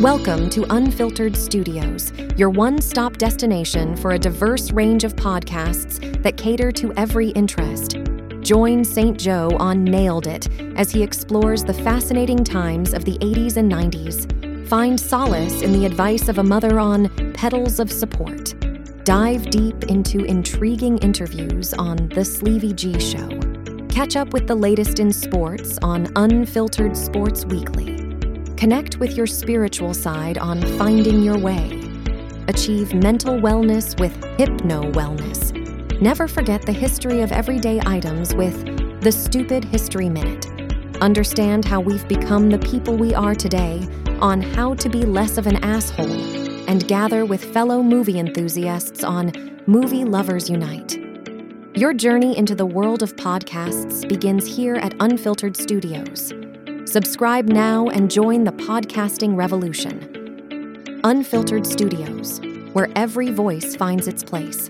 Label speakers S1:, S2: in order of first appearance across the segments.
S1: Welcome to Unfiltered Studios, your one stop destination for a diverse range of podcasts that cater to every interest. Join St. Joe on Nailed It as he explores the fascinating times of the 80s and 90s. Find solace in the advice of a mother on Petals of Support. Dive deep into intriguing interviews on The Sleevy G Show. Catch up with the latest in sports on Unfiltered Sports Weekly. Connect with your spiritual side on Finding Your Way. Achieve mental wellness with Hypno Wellness. Never forget the history of everyday items with The Stupid History Minute. Understand how we've become the people we are today on how to be less of an asshole and gather with fellow movie enthusiasts on Movie Lovers Unite. Your journey into the world of podcasts begins here at Unfiltered Studios. Subscribe now and join the podcasting revolution. Unfiltered Studios, where every voice finds its place.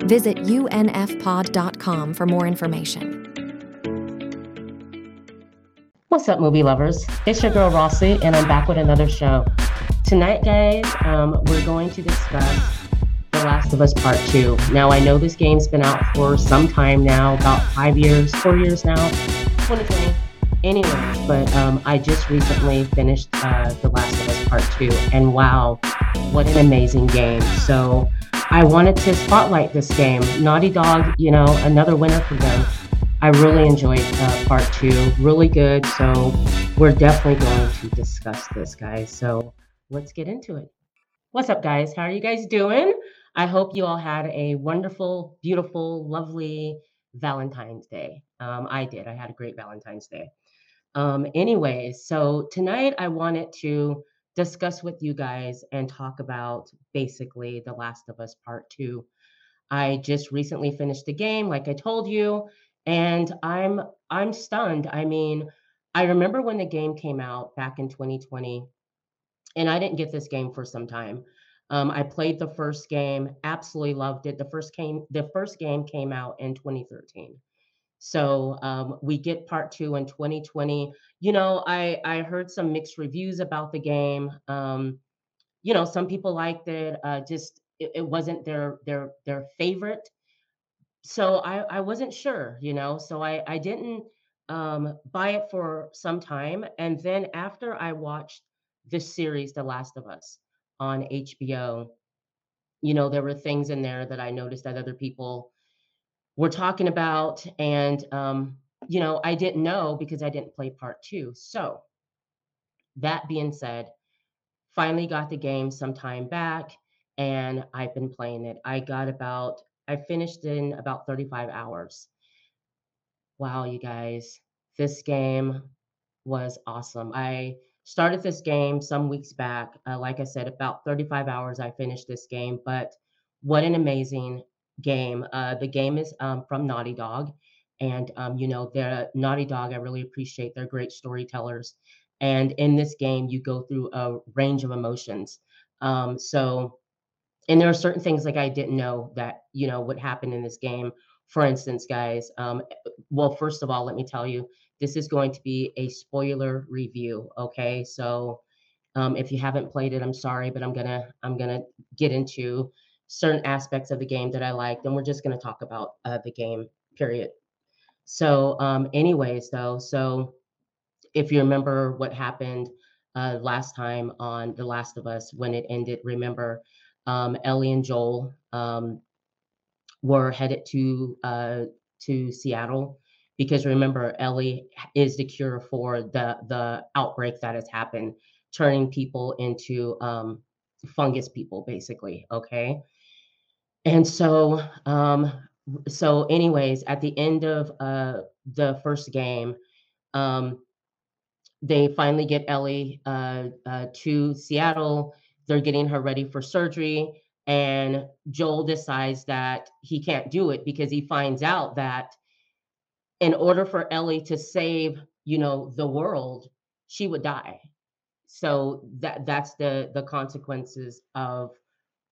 S1: Visit unfpod.com for more information.
S2: What's up, movie lovers? It's your girl Rossie, and I'm back with another show. Tonight, guys, um, we're going to discuss The Last of Us Part 2. Now, I know this game's been out for some time now, about five years, four years now, 2020 anyway, but um, I just recently finished uh, The Last of Us Part 2, and wow, what an amazing game. So I wanted to spotlight this game. Naughty Dog, you know, another winner for them. I really enjoyed uh, Part 2, really good. So we're definitely going to discuss this, guys. So let's get into it. What's up, guys? How are you guys doing? I hope you all had a wonderful, beautiful, lovely Valentine's Day. Um, I did. I had a great Valentine's Day. Um, anyways, so tonight I wanted to discuss with you guys and talk about basically The Last of Us Part 2. I just recently finished the game, like I told you, and I'm I'm stunned. I mean, I remember when the game came out back in 2020, and I didn't get this game for some time. Um, I played the first game, absolutely loved it. The first game, the first game came out in 2013. So um, we get part two in 2020. You know, I I heard some mixed reviews about the game. Um, you know, some people liked it. Uh, just it, it wasn't their their their favorite. So I I wasn't sure. You know, so I I didn't um, buy it for some time, and then after I watched this series, The Last of Us, on HBO, you know, there were things in there that I noticed that other people we're talking about. And, um, you know, I didn't know because I didn't play part two. So, that being said, finally got the game some time back and I've been playing it. I got about, I finished in about 35 hours. Wow, you guys, this game was awesome. I started this game some weeks back. Uh, like I said, about 35 hours I finished this game, but what an amazing game. Uh, the game is um, from Naughty Dog, and um, you know, they're Naughty Dog. I really appreciate. They're great storytellers, and in this game, you go through a range of emotions. Um, so, and there are certain things like I didn't know that you know what happened in this game. For instance, guys, um, well, first of all, let me tell you, this is going to be a spoiler review. Okay, so. Um, if you haven't played it, I'm sorry, but I'm gonna I'm gonna get into certain aspects of the game that I liked, and we're just to talk about uh, the game, period. So, um, anyways, though, so if you remember what happened uh, last time on The Last of Us when it ended, remember um, Ellie and Joel um, were headed to uh, to Seattle because remember Ellie is the cure for the the outbreak that has happened, turning people into um, fungus people, basically. Okay, and so, um, so anyways, at the end of uh, the first game, um, they finally get Ellie uh, uh, to Seattle. They're getting her ready for surgery, and Joel decides that he can't do it because he finds out that in order for Ellie to save, you know, the world, she would die. So that that's the the consequences of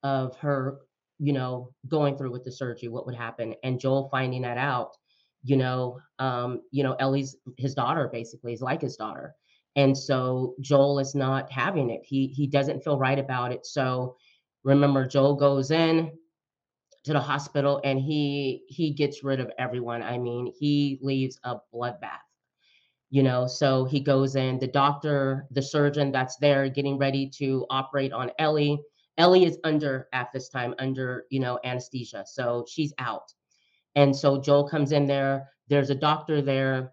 S2: of her you know, going through with the surgery, what would happen, and Joel finding that out, you know, um, you know, Ellie's his daughter basically is like his daughter, And so Joel is not having it. He he doesn't feel right about it. So remember, Joel goes in to the hospital and he he gets rid of everyone. I mean, he leaves a bloodbath. You know, so he goes in, the doctor, the surgeon that's there getting ready to operate on Ellie. Ellie is under at this time under, you know, anesthesia. So she's out. And so Joel comes in there. There's a doctor there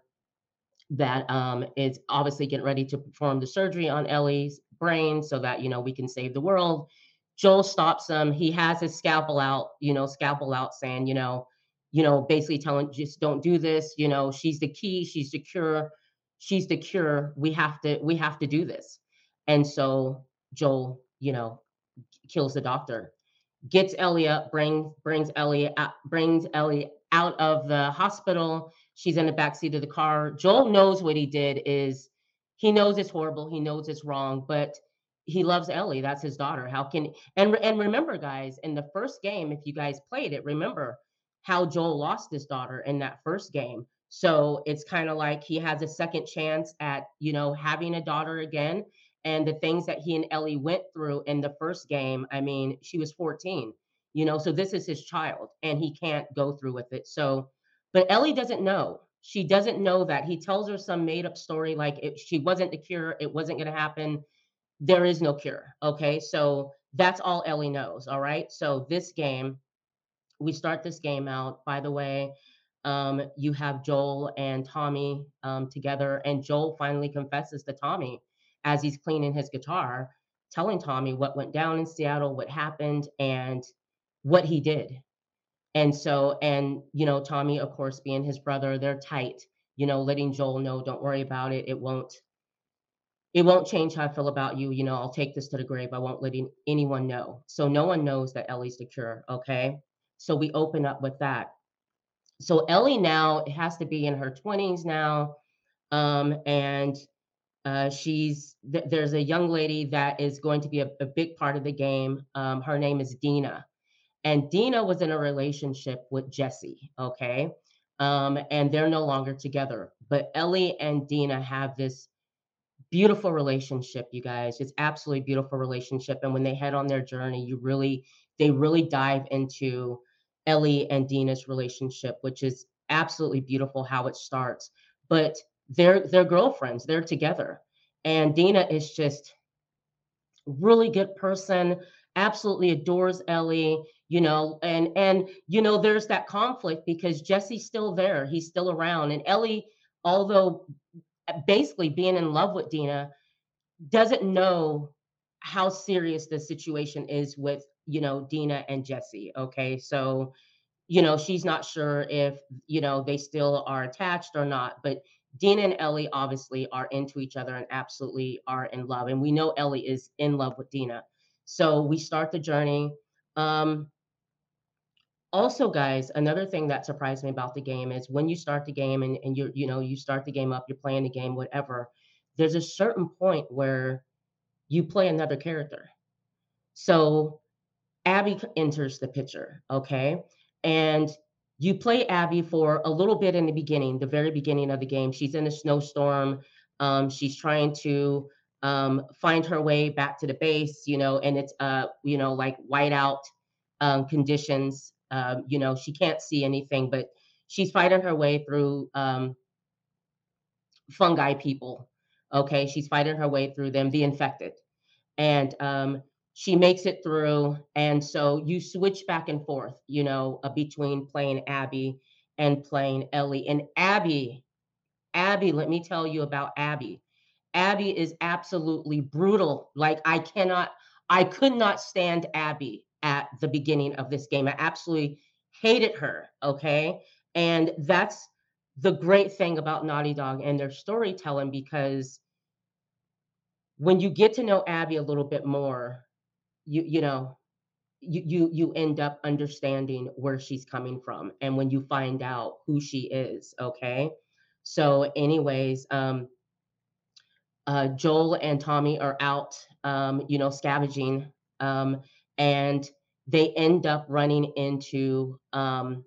S2: that um, is obviously getting ready to perform the surgery on Ellie's brain so that, you know, we can save the world. Joel stops him. He has his scalpel out, you know, scalpel out saying, you know, you know, basically telling just don't do this, you know, she's the key, she's the cure, she's the cure. We have to we have to do this. And so Joel, you know, kills the doctor. Gets Ellie up, brings brings Ellie out, uh, brings Ellie out of the hospital. She's in the back seat of the car. Joel knows what he did is he knows it's horrible, he knows it's wrong, but he loves Ellie. That's his daughter. How can and and remember, guys, in the first game, if you guys played it, remember how Joel lost his daughter in that first game. So it's kind of like he has a second chance at you know having a daughter again. And the things that he and Ellie went through in the first game, I mean, she was 14, you know, so this is his child and he can't go through with it. So, but Ellie doesn't know. She doesn't know that. He tells her some made up story like it, she wasn't the cure, it wasn't going to happen there is no cure. Okay. So that's all Ellie knows. All right. So this game, we start this game out. By the way, um, you have Joel and Tommy um, together, and Joel finally confesses to Tommy as he's cleaning his guitar, telling Tommy what went down in Seattle, what happened, and what he did. And so, and you know, Tommy, of course, being his brother, they're tight. You know, letting Joel know, don't worry about it. It won't it won't change how I feel about you. You know, I'll take this to the grave. I won't let anyone know. So no one knows that Ellie's the cure. Okay. So we open up with that. So Ellie now has to be in her 20s now. Um, and uh, she's th- there's a young lady that is going to be a, a big part of the game. Um, her name is Dina. And Dina was in a relationship with Jesse. Okay. Um, and they're no longer together. But Ellie and Dina have this beautiful relationship you guys. It's absolutely beautiful relationship and when they head on their journey you really they really dive into ellie and dina's relationship which is absolutely beautiful how it starts. But they're they're girlfriends they're together and dina is just really good person absolutely adores ellie you know and and you know there's that conflict because jesse's still there he's still around and ellie although basically being in love with Dina, doesn't know how serious the situation is with, you know, Dina and Jesse. Okay. So, you know, she's not sure if, you know, they still are attached or not. But Dina and Ellie obviously are into each other and absolutely are in love. And we know Ellie is in love with Dina. So we start the journey. Um, also guys another thing that surprised me about the game is when you start the game and, and you you know you start the game up you're playing the game whatever there's a certain point where you play another character. So abby enters the picture okay? And you play abby for a little bit in the beginning the very beginning of the game. She's in a snowstorm um, she's trying to um, find her way back to the base you know and it's uh you know like whiteout um, conditions um, you know, she can't see anything, but she's fighting her way through um, fungi people. Okay, she's fighting her way through them, the infected, and um, she makes it through. And so you switch back and forth, you know, uh, between playing Abby and playing Ellie. And Abby, Abby, let me tell you about Abby. Abby is absolutely brutal. Like I cannot, I could not stand Abby at the beginning of this game. I absolutely hated her. Okay. And that's the great thing about Naughty Dog and their storytelling because when you get to know Abby a little bit more, you you know, you you you end up understanding where she's coming from and when you find out who she is, okay? So anyways, um uh Joel and Tommy are out um, you know, scavenging um and they end up running into um,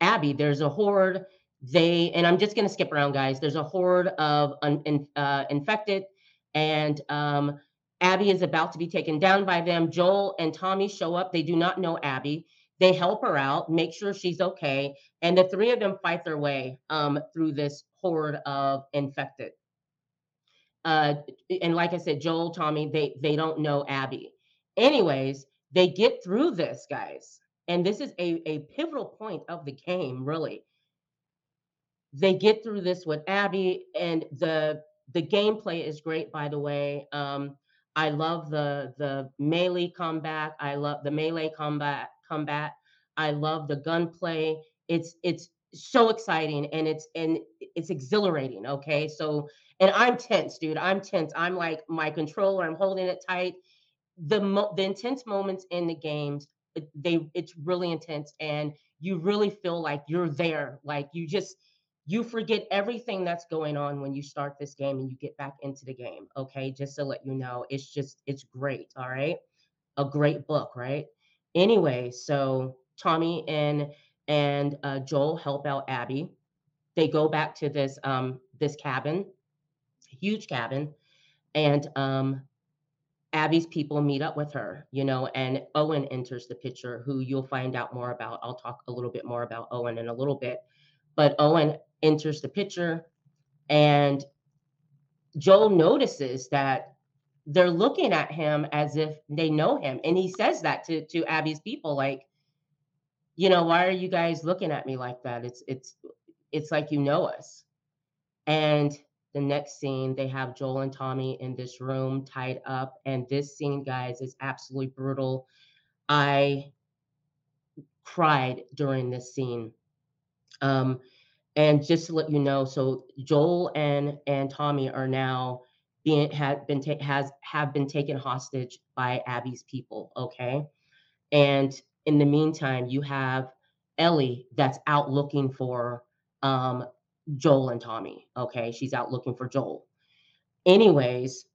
S2: Abby. There's a horde they and I'm just gonna skip around, guys. There's a horde of un, in, uh, infected, and um, Abby is about to be taken down by them. Joel and Tommy show up. They do not know Abby. They help her out, make sure she's okay, and the three of them fight their way um, through this horde of infected. Uh, and like I said, Joel, Tommy, they they don't know Abby. Anyways, they get through this, guys, and this is a a pivotal point of the game, really. They get through this with Abby, and the the gameplay is great, by the way. Um, I love the the melee combat. I love the melee combat combat. I love the gunplay. It's it's so exciting and it's and it's exhilarating. Okay, so and I'm tense, dude. I'm tense. I'm like my controller. I'm holding it tight. The mo- the intense moments in the games, they it's really intense, and you really feel like you're there. Like you just you forget everything that's going on when you start this game and you get back into the game. Okay, just to let you know, it's just it's great. All right, a great book, right? Anyway, so Tommy and and uh, Joel help out Abby. They go back to this um, this cabin, huge cabin, and um, Abby's people meet up with her, you know, and Owen enters the picture, who you'll find out more about. I'll talk a little bit more about Owen in a little bit, but Owen enters the picture, and Joel notices that they're looking at him as if they know him, and he says that to to Abby's people, like you know, why are you guys looking at me like that? It's it's it's like you know us. And the next scene, they have Joel and Tommy in this room tied up. And this scene, guys, is absolutely brutal. I cried during this scene. Um, and just to let you know, so Joel and and Tommy are now being had been ta- has have been taken hostage by Abby's people. Okay, and in the meantime, you have Ellie that's out looking for um, Joel and Tommy. Okay, she's out looking for Joel. Anyways,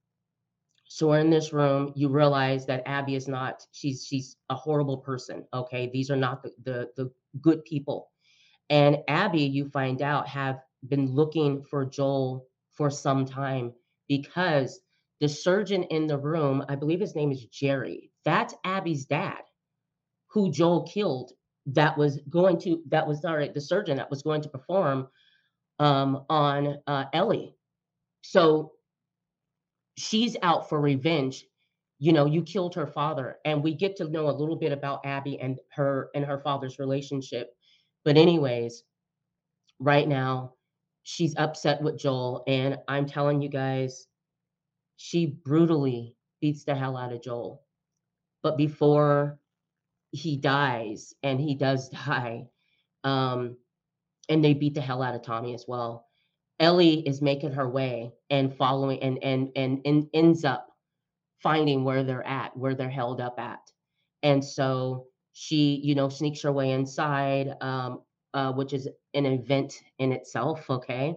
S2: so we're in this room. You realize that Abby is not. She's she's a horrible person. Okay, these are not the the, the good people. And Abby, you find out, have been looking for Joel for some time because the surgeon in the room, I believe his name is Jerry. That's Abby's dad who Joel killed that was going to that was sorry the surgeon that was going to perform um, on uh, Ellie. So she's out for revenge. You know, you killed her father, and we get to know a little bit about Abby and her and her father's relationship. But anyways, right now she's upset with Joel, and I'm telling you guys, she brutally beats the hell out of Joel. But before he dies, and he does die. Um, and they beat the hell out of Tommy as well. Ellie is making her way and following and and and, and ends up finding where they're at, where they're held up at. And so she, you know, sneaks her way inside, um, uh, which is an event in itself. Okay.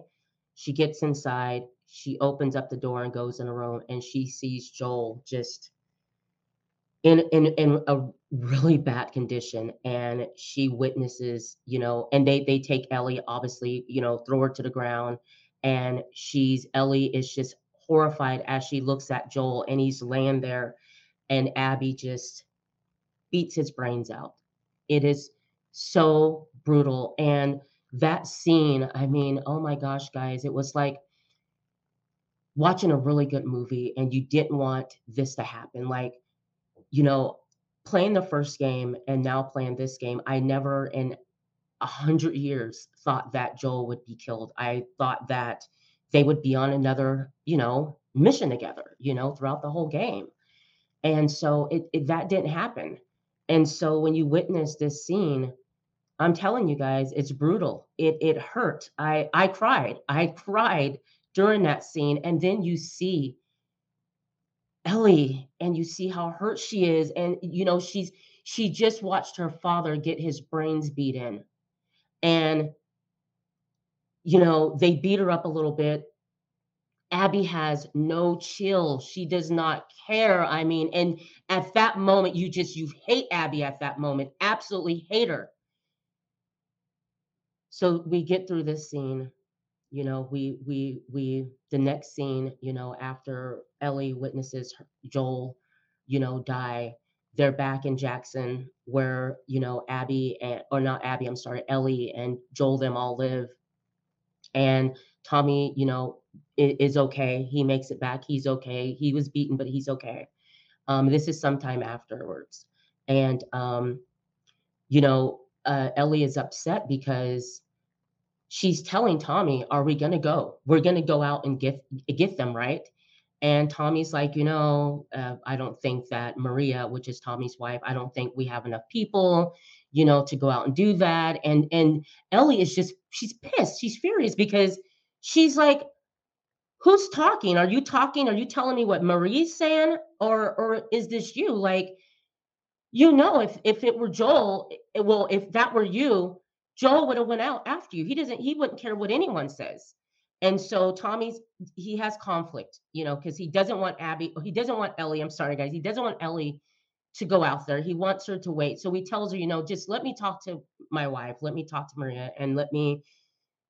S2: She gets inside, she opens up the door and goes in a room, and she sees Joel just in in in a really bad condition and she witnesses you know and they they take ellie obviously you know throw her to the ground and she's ellie is just horrified as she looks at joel and he's laying there and abby just beats his brains out. It is so brutal and that scene i mean oh my gosh guys it was like watching a really good movie and you didn't want this to happen. Like you know, playing the first game and now playing this game, I never in a hundred years thought that Joel would be killed. I thought that they would be on another, you know, mission together, you know, throughout the whole game. And so it, it that didn't happen. And so when you witness this scene, I'm telling you guys, it's brutal. It it hurt. I I cried. I cried during that scene. And then you see Ellie and you see how hurt she is and you know she's she just watched her father get his brains beat in. And you know they beat her up a little bit. Abby has no chill. She does not care I mean and at that moment you just you hate Abby at that moment absolutely hate her. So we get through this scene you know we we we the next scene you know after ellie witnesses joel you know die they're back in jackson where you know abby and or not abby i'm sorry ellie and joel them all live. And tommy you know is okay. He makes it back. He's okay. He was beaten but he's okay. Um this is sometime afterwards. And um you know uh, ellie is upset because she's telling Tommy, "Are we gonna go? We're gonna go out and get get them, right?" And Tommy's like, "You know, uh, I don't think that Maria, which is Tommy's wife, I don't think we have enough people, you know, to go out and do that." And and Ellie is just she's pissed, she's furious because she's like, "Who's talking? Are you talking? Are you telling me what Marie's saying, or or is this you? Like, you know, if if it were Joel, it, well, if that were you, Joel would have went out after you. He doesn't. He wouldn't care what anyone says. And so Tommy's he has conflict, you know, because he doesn't want Abby. He doesn't want Ellie. I'm sorry, guys. He doesn't want Ellie to go out there. He wants her to wait. So he tells her, you know, just let me talk to my wife. Let me talk to Maria, and let me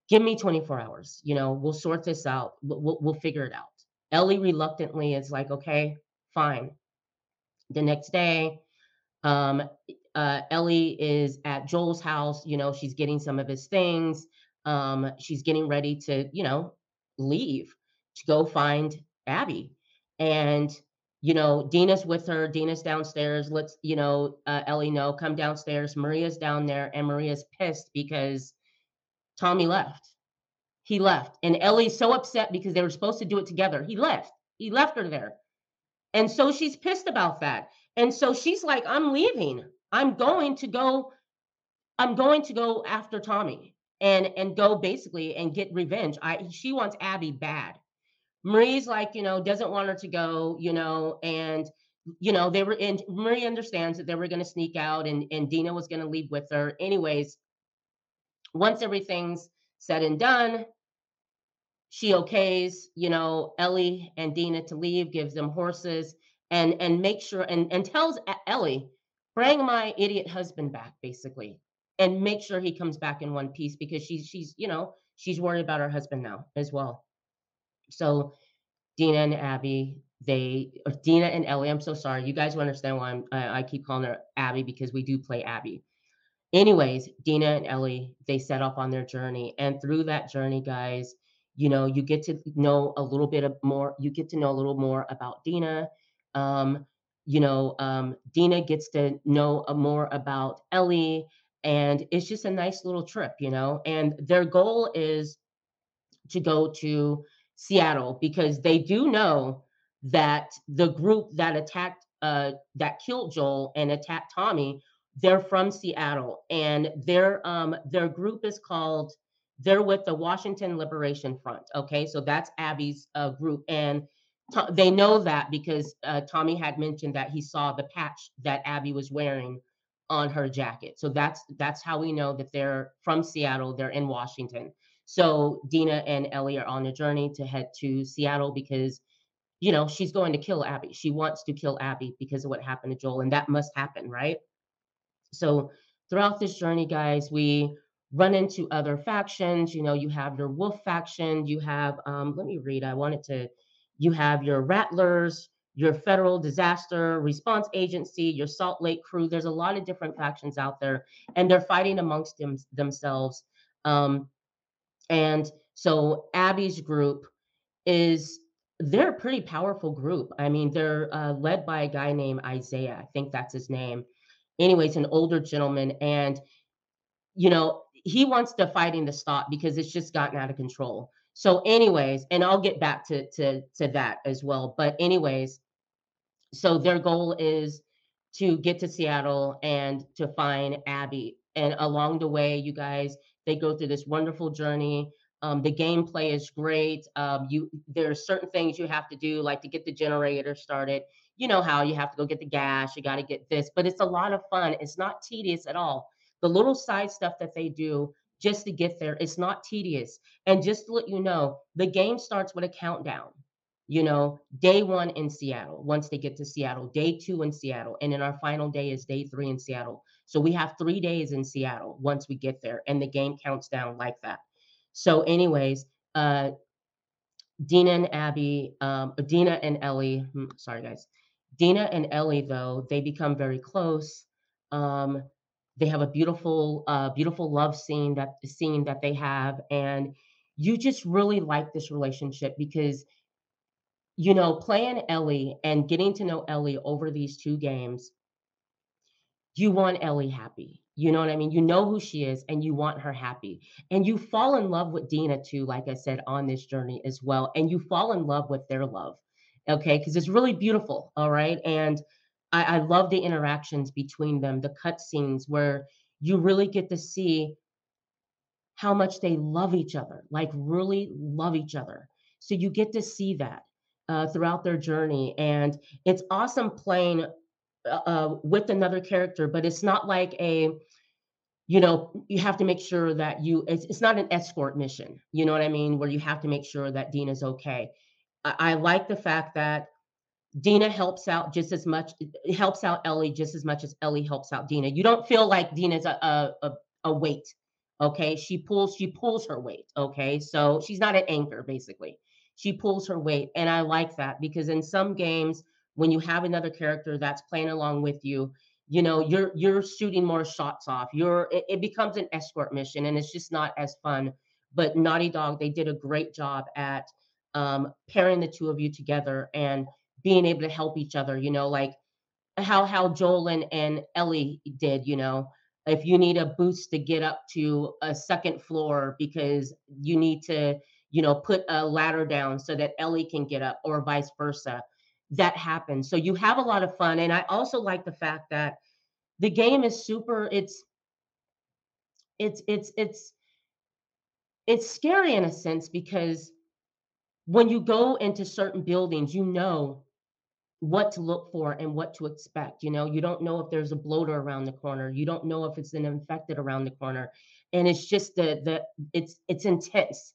S2: give me 24 hours. You know, we'll sort this out. We'll, we'll, figure it out. Ellie reluctantly is like, okay, fine. The next day, um, uh, Ellie is at Joel's house. You know, she's getting some of his things. Um, she's getting ready to, you know, leave to go find Abby. And, you know, Dina's with her. Dina's downstairs. Let's, you know, uh, Ellie know, come downstairs. Maria's down there, and Maria's pissed because Tommy left. He left. And Ellie's so upset because they were supposed to do it together. He left. He left her there. And so she's pissed about that. And so she's like, I'm leaving. I'm going to go, I'm going to go after Tommy and and go basically and get revenge. I she wants Abby bad. Marie's like, you know, doesn't want her to go, you know, and you know, they were and Marie understands that they were gonna sneak out and, and Dina was gonna leave with her. Anyways, once everything's said and done, she okays, you know, Ellie and Dina to leave, gives them horses, and and make sure and and tells Ellie, bring my idiot husband back, basically, and make sure he comes back in one piece because she's she's you know she's worried about her husband now as well. So Dina and Abby, they or Dina and Ellie. I'm so sorry, you guys will understand why I'm I, I keep calling her Abby because we do play Abby. Anyways, Dina and Ellie, they set off on their journey. And through that journey, guys, you know, you get to know a little bit of more, you get to know a little more about Dina. Um, you know, um, Dina gets to know uh, more about Ellie. And it's just a nice little trip, you know. And their goal is to go to Seattle because they do know that the group that attacked uh that killed Joel and attacked Tommy, they're from Seattle and their um their group is called they're with the Washington Liberation Front. Okay, so that's Abby's uh, group and they know that because uh, Tommy had mentioned that he saw the patch that Abby was wearing on her jacket. So that's that's how we know that they're from Seattle. They're in Washington. So Dina and Ellie are on a journey to head to Seattle because, you know, she's going to kill Abby. She wants to kill Abby because of what happened to Joel, and that must happen, right? So throughout this journey, guys, we run into other factions. You know, you have your wolf faction, you have, um, let me read, I wanted to, you have your rattlers, your federal disaster response agency, your Salt Lake crew. There's a lot of different factions out there, and they're fighting amongst them, themselves. Um, and so Abby's group is they're a pretty powerful group. I mean, they're uh, led by a guy named Isaiah. I think that's his name. Anyways, an older gentleman, and you know he wants the fighting to stop because it's just gotten out of control. So, anyways, and I'll get back to to to that as well. But anyways, so their goal is to get to Seattle and to find Abby. And along the way, you guys, they go through this wonderful journey. Um, the gameplay is great. Um, you there are certain things you have to do, like to get the generator started. You know how you have to go get the gas, you got to get this, but it's a lot of fun. It's not tedious at all. The little side stuff that they do just to get there, it's not tedious. And just to let you know, the game starts with a countdown you know, day one in Seattle, once they get to Seattle, day two in Seattle, and then our final day is day three in Seattle. So we have three days in Seattle once we get there, and the game counts down like that. So, anyways, uh, Dina and Abby, um, Dina and Ellie, hmm, sorry guys, Dina and Ellie though they become very close. Um, they have a beautiful, uh, beautiful love scene that scene that they have, and you just really like this relationship because you know playing Ellie and getting to know Ellie over these two games you want Ellie happy. You know what I mean? You know who she is and you want her happy. And you fall in love with Dina too, like I said, on this journey as well. And you fall in love with their love. Okay. Because it's really beautiful. All right. And I, I love the interactions between them, the cut scenes where you really get to see how much they love each other, like really love each other. So you get to see that uh, throughout their journey. And it's awesome playing uh, uh, with another character, but it's not like a, you know, you have to make sure that you, it's, it's not an escort mission. You know what I mean? Where you have to make sure that Dina's okay. I, I like the fact that Dina helps out just as much, helps out Ellie just as much as Ellie helps out Dina. You don't feel like Dina's a, a, a, a weight. Okay. She pulls, she pulls her weight. Okay. So she's not an anchor, basically. She pulls her weight. And I like that because in some games, when you have another character that's playing along with you you know you're you're shooting more shots off you're it, it, becomes an escort mission and it's just not as fun but naughty dog they did a great job at um, pairing the two of you together and being able to help each other you know like how how joel and, and ellie did you know if you need a boost to get up to a second floor because you need to you know put a ladder down so that ellie can get up or vice versa that happens. So you have a lot of fun. And I also like the fact that the game is super, it's it's it's it's it's scary in a sense because when you go into certain buildings, you know what to look for and what to expect. You know, you don't know if there's a bloater around the corner. You don't know if it's an infected around the corner. And it's just the the it's it's intense.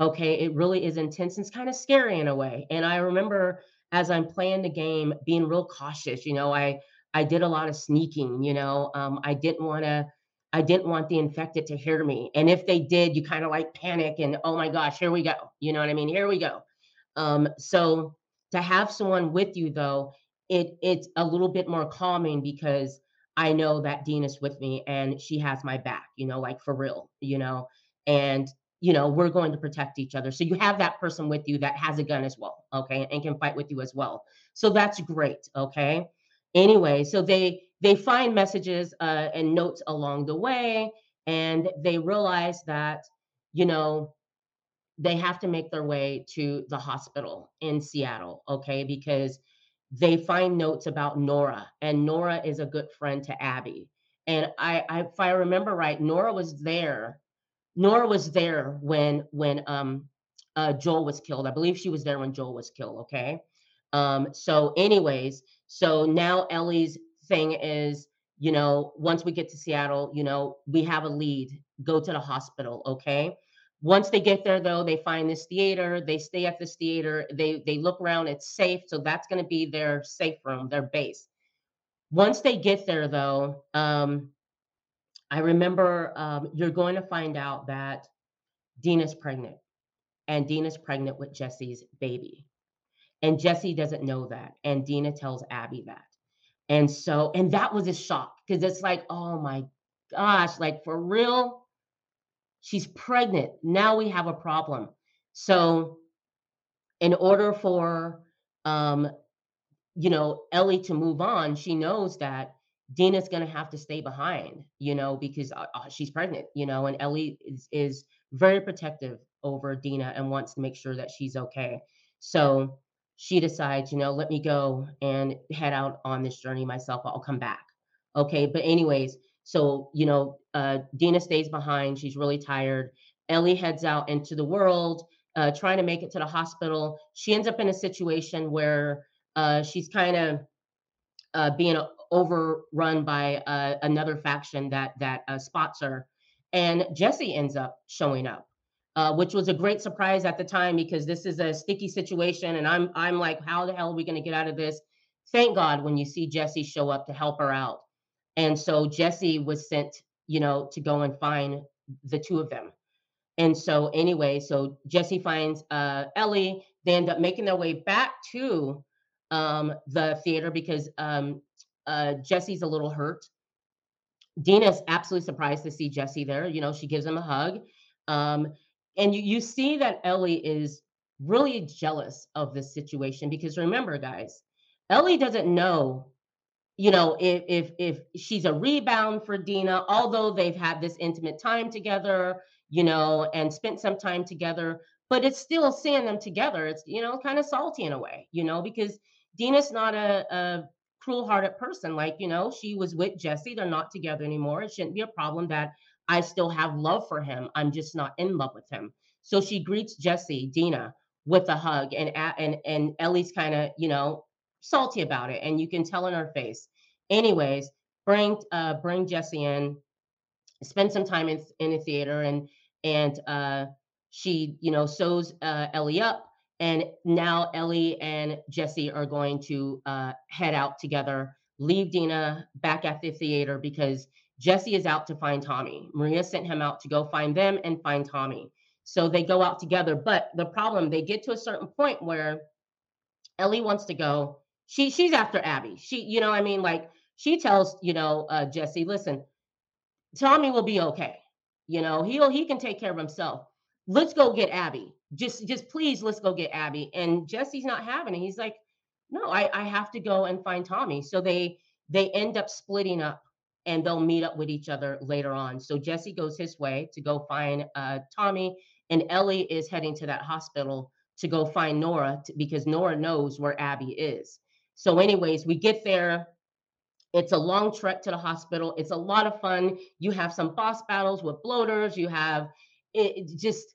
S2: Okay. It really is intense. It's kind of scary in a way. And I remember as I'm playing the game, being real cautious. You know, I I did a lot of sneaking. You know, um, I didn't want to. I didn't want the infected to hear me. And if they did, you kind of like panic and oh my gosh, here we go. You know what I mean? Here we go. Um, so to have someone with you though, it it's a little bit more calming because I know that Dean is with me and she has my back, you know, like for real, you know. And you know, we're going to protect each other. So you have that person with you that has a gun as well, okay, and can fight with you as well. So that's great, okay. Anyway, so they they find messages uh, and notes along the way, and they realize that you know they have to make their way to the hospital in Seattle, okay, because they find notes about Nora, and Nora is a good friend to Abby. And I, I if I remember right, Nora was there Nora was there when when um uh Joel was killed. I believe she was there when Joel was killed. Okay. Um, so, anyways, so now Ellie's thing is, you know, once we get to Seattle, you know, we have a lead. Go to the hospital, okay? Once they get there, though, they find this theater. They stay at this theater. They they look around. It's safe, so that's going to be their safe room, their base. Once they get there, though, um, I remember um, you're going to find out that Dina's pregnant, and Dina's pregnant with Jesse's baby. And Jesse doesn't know that. And Dina tells Abby that. And so, and that was a shock because it's like, oh my gosh, like for real, she's pregnant. Now we have a problem. So, in order for, um, you know, Ellie to move on, she knows that Dina's going to have to stay behind, you know, because uh, uh, she's pregnant, you know, and Ellie is, is very protective over Dina and wants to make sure that she's okay. So she decides, you know, let me go and head out on this journey myself. I'll come back. Okay. But, anyways, so, you know, uh, Dina stays behind. She's really tired. Ellie heads out into the world, uh, trying to make it to the hospital. She ends up in a situation where uh, she's kind of uh, being overrun by uh, another faction that that uh, spots her, and Jesse ends up showing up, which was a great surprise at the time because this is a sticky situation, and I'm I'm like, how the hell are we going to get out of this? Thank God when you see Jesse show up to help her out. And so Jesse was sent, you know, to go and find the two of them. And so anyway, so Jesse finds uh, Ellie. They end up making their way back to um, the theater because um, uh, Jesse's a little hurt. Dina's absolutely surprised to see Jesse there. You know, she gives him a hug. Um, and you, you see that Ellie is really jealous of this situation because remember, guys, Ellie doesn't know, you know, if if if she's a rebound for Dina, although they've had this intimate time together, you know, and spent some time together, but it's still seeing them together. It's you know kind of salty in a way, you know, because Dina's not a, a cruel-hearted person. Like you know, she was with Jesse. They're not together anymore. It shouldn't be a problem that I still have love for him. I'm just not in love with him. So she greets Jesse, Dina, with a hug, and and and Ellie's kind of you know salty about it, and you can tell in her face. Anyways, bring uh, bring Jesse in, spend some time in in the theater, and and uh, she you know sews uh, Ellie up, and now Ellie and Jesse are going to uh, head out together, leave Dina back at the theater because Jesse is out to find Tommy. Maria sent him out to go find them and find Tommy. So they go out together. But the problem, they get to a certain point where Ellie wants to go she she's after Abby. She, you know, I mean, like she tells, you know, uh, Jesse, listen, Tommy will be okay. You know, he'll he can take care of himself. Let's go get Abby. Just just please let's go get Abby. And Jesse's not having it. He's like, no, I, I have to go and find Tommy. So they they end up splitting up and they'll meet up with each other later on. So Jesse goes his way to go find uh, Tommy, and Ellie is heading to that hospital to go find Nora to, because Nora knows where Abby is. So, anyways, we get there. It's a long trek to the hospital. It's a lot of fun. You have some boss battles with bloaters. You have it, just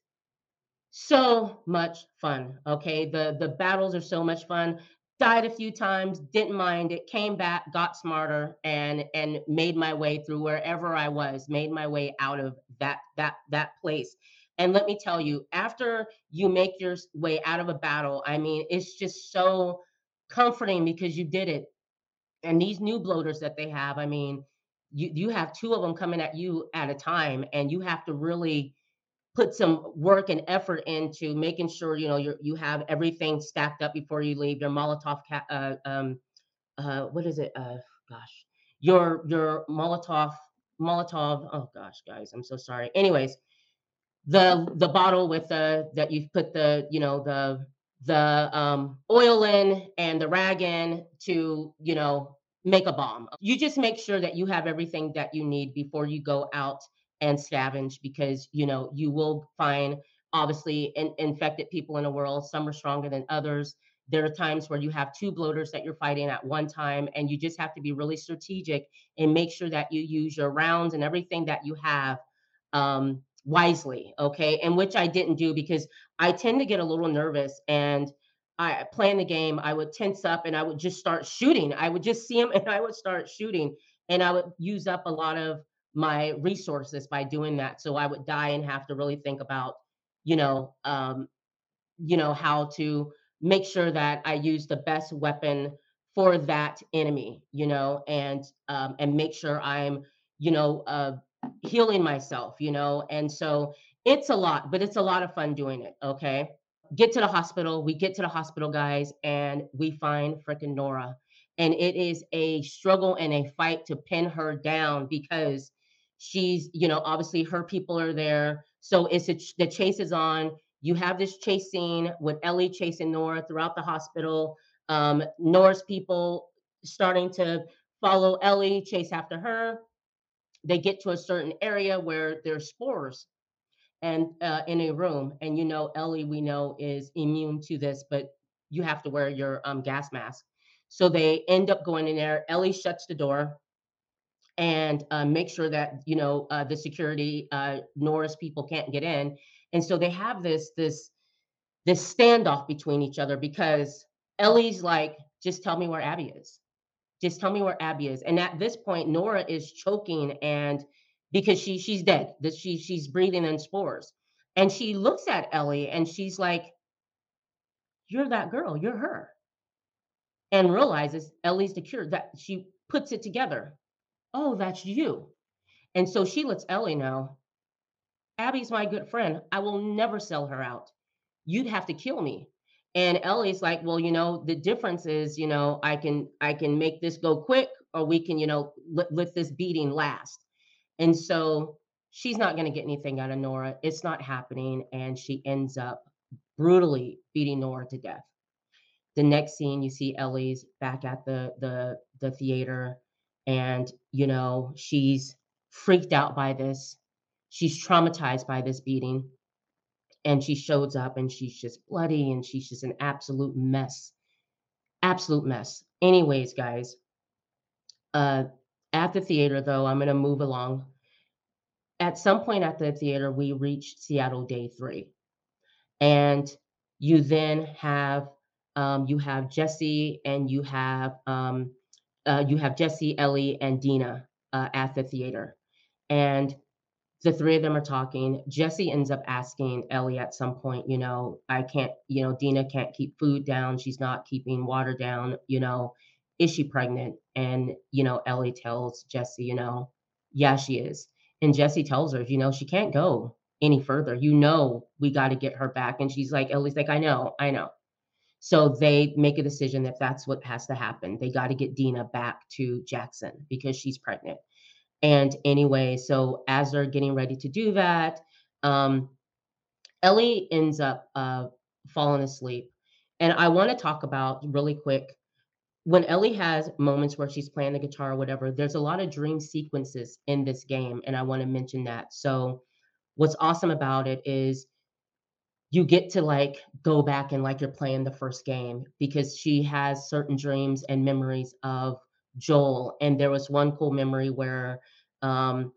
S2: so much fun. Okay, the the battles are so much fun. Died a few times, didn't mind it. Came back, got smarter, and and made my way through wherever I was. Made my way out of that that that place. And let me tell you, after you make your way out of a battle, I mean, it's just so comforting because you did it. And these new bloaters that they have, I mean, you you have two of them coming at you at a time, and you have to really put some work and effort into making sure you know you you have everything stacked up before you leave. Your Molotov, ca- uh, um, uh, what is it? Uh, gosh, your your Molotov Molotov. Oh gosh, guys, I'm so sorry. Anyways, the the bottle with the that you've put the you know the the um, oil in and the rag in to, you know, make a bomb. You just make sure that you have everything that you need before you go out and scavenge because, you know, you will find obviously in, infected people in the world. Some are stronger than others. There are times where you have two bloaters that you're fighting at one time, and you just have to be really strategic and make sure that you use your rounds and everything that you have um, wisely okay and which i didn't do because i tend to get a little nervous and i playing the game i would tense up and i would just start shooting. I would just see him and i would start shooting and i would use up a lot of my resources by doing that. So i would die and have to really think about you know um you know how to make sure that i use the best weapon for that enemy you know and um and make sure i'm you know uh healing myself, you know? And so it's a lot, but it's a lot of fun doing it. Okay. Get to the hospital. We get to the hospital, guys, and we find freaking Nora. And it is a struggle and a fight to pin her down because she's, you know, obviously her people are there. So it's a, the chase is on. You have this chase scene with Ellie chasing Nora throughout the hospital. Um, Nora's people starting to follow Ellie, chase after her they get to a certain area where there's spores and uh, in a room and you know ellie we know is immune to this but you have to wear your um, gas mask. So they end up going in there ellie shuts the door and uh, make sure that you know uh, the security uh, nora's people can't get in and so they have this this this standoff between each other because ellie's like just tell me where abby is just tell me where Abby is. And at this point, Nora is choking and because she she's dead, that she she's breathing in spores. And she looks at Ellie and she's like, You're that girl, you're her. And realizes Ellie's the cure that she puts it together. Oh, that's you. And so she lets Ellie know Abby's my good friend. I will never sell her out. You'd have to kill me. And Ellie's like, well, you know, the difference is, you know, I can I can make this go quick, or we can, you know, let, let this beating last. And so she's not going to get anything out of Nora. It's not happening, and she ends up brutally beating Nora to death. The next scene, you see Ellie's back at the the the theater, and you know she's freaked out by this she's traumatized by this beating and she shows up and she's just bloody and she's just an absolute mess. Absolute mess. Anyways guys uh at the theater though i'm going to move along. At some point at the theater we reach seattle day three and you then have um, you have jesse and you have um, uh, you have jesse ellie and dina uh, at the theater. And the three of them are talking. Jesse ends up asking Ellie at some point, you know, I can't, you know, Dina can't keep food down. She's not keeping water down, you know, is she pregnant? And, you know, Ellie tells Jesse, you know, yeah, she is. And Jesse tells her, you know, she can't go any further. You know, we got to get her back. And she's like, Ellie's like, I know, I know. So they make a decision that that's what has to happen. They got to get Dina back to Jackson because she's pregnant. And anyway, so as they're getting ready to do that, um, Ellie ends up uh, falling asleep. And I want to talk about really quick when Ellie has moments where she's playing the guitar or whatever, there's a lot of dream sequences in this game. And I want to mention that. So, what's awesome about it is you get to like go back and like you're playing the first game because she has certain dreams and memories of Joel. And there was one cool memory where, um,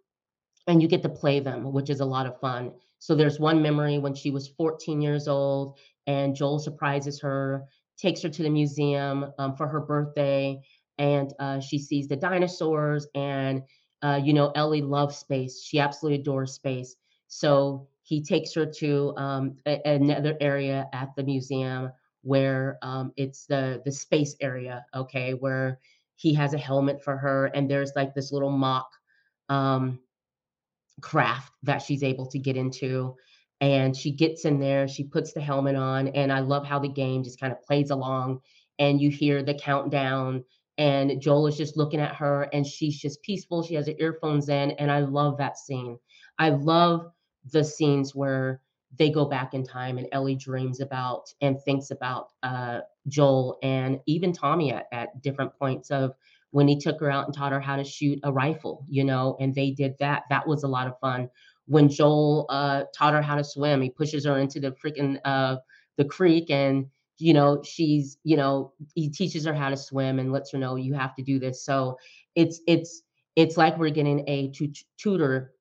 S2: and you get to play them, which is a lot of fun. So there's one memory when she was 14 years old, and Joel surprises her, takes her to the museum um, for her birthday, and uh, she sees the dinosaurs. And uh, you know, Ellie loves space; she absolutely adores space. So he takes her to um, a- another area at the museum where um, it's the the space area, okay, where he has a helmet for her, and there's like this little mock um, craft that she's able to get into. And she gets in there, she puts the helmet on, and I love how the game just kind of plays along. And you hear the countdown, and Joel is just looking at her, and she's just peaceful. She has her earphones in, and I love that scene. I love the scenes where they go back in time and Ellie dreams about and thinks about uh, Joel and even Tommy at, at different points of when he took her out and taught her how to shoot a rifle, you know, and they did that. That was a lot of fun. When Joel uh, taught her how to swim, he pushes her into the freaking uh, the creek and you know she's you know he teaches her how to swim and lets her know you have to do this so it's it's it's like we're getting a tutor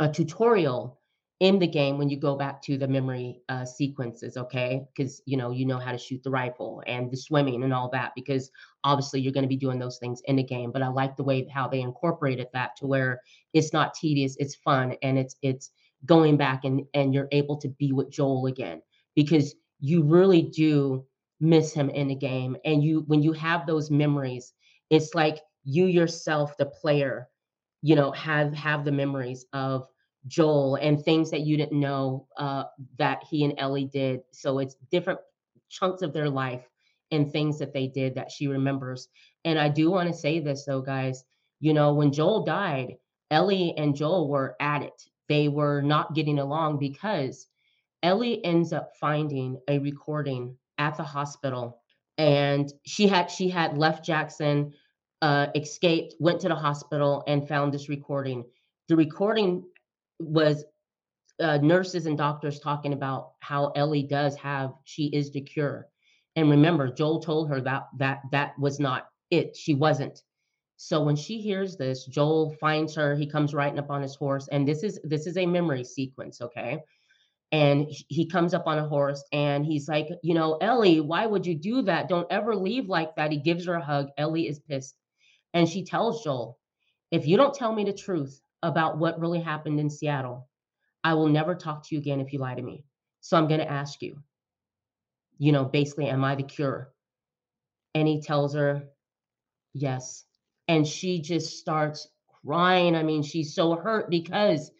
S2: a tutorial in the game when you go back to the memory uh, sequences okay? Because you know you know how to shoot the rifle and the swimming and all that because obviously you're going to be doing those things in the game but i like the way how they incorporated that to where it's not tedious it's fun and it's it's going back and and you're able to be with joel again because you really do miss him in the game and you when you have those memories it's like you yourself the player you know have have the memories of Joel and things that you didn't know uh, that he and Ellie did. So it's different chunks of their life and things that they did that she remembers. And I do want to say this though, guys. You know, when Joel died, Ellie and Joel were at it. They were not getting along because Ellie ends up finding a recording at the hospital, and she had she had left Jackson, uh, escaped, went to the hospital, and found this recording. The recording was uh, nurses and doctors talking about how Ellie does have she is the cure. And remember, Joel told her that that that was not it. She wasn't. So when she hears this, Joel finds her. He comes riding up on his horse, and this is this is a memory sequence, okay? And he comes up on a horse, and he's like, you know, Ellie, why would you do that? Don't ever leave like that. He gives her a hug. Ellie is pissed, and she tells Joel, if you don't tell me the truth, about what really happened in Seattle, I will never talk to you again if you lie to me. So I'm going to ask you, you know, basically, am I the cure? And he tells her, yes. and she just starts crying. I mean, she's so hurt because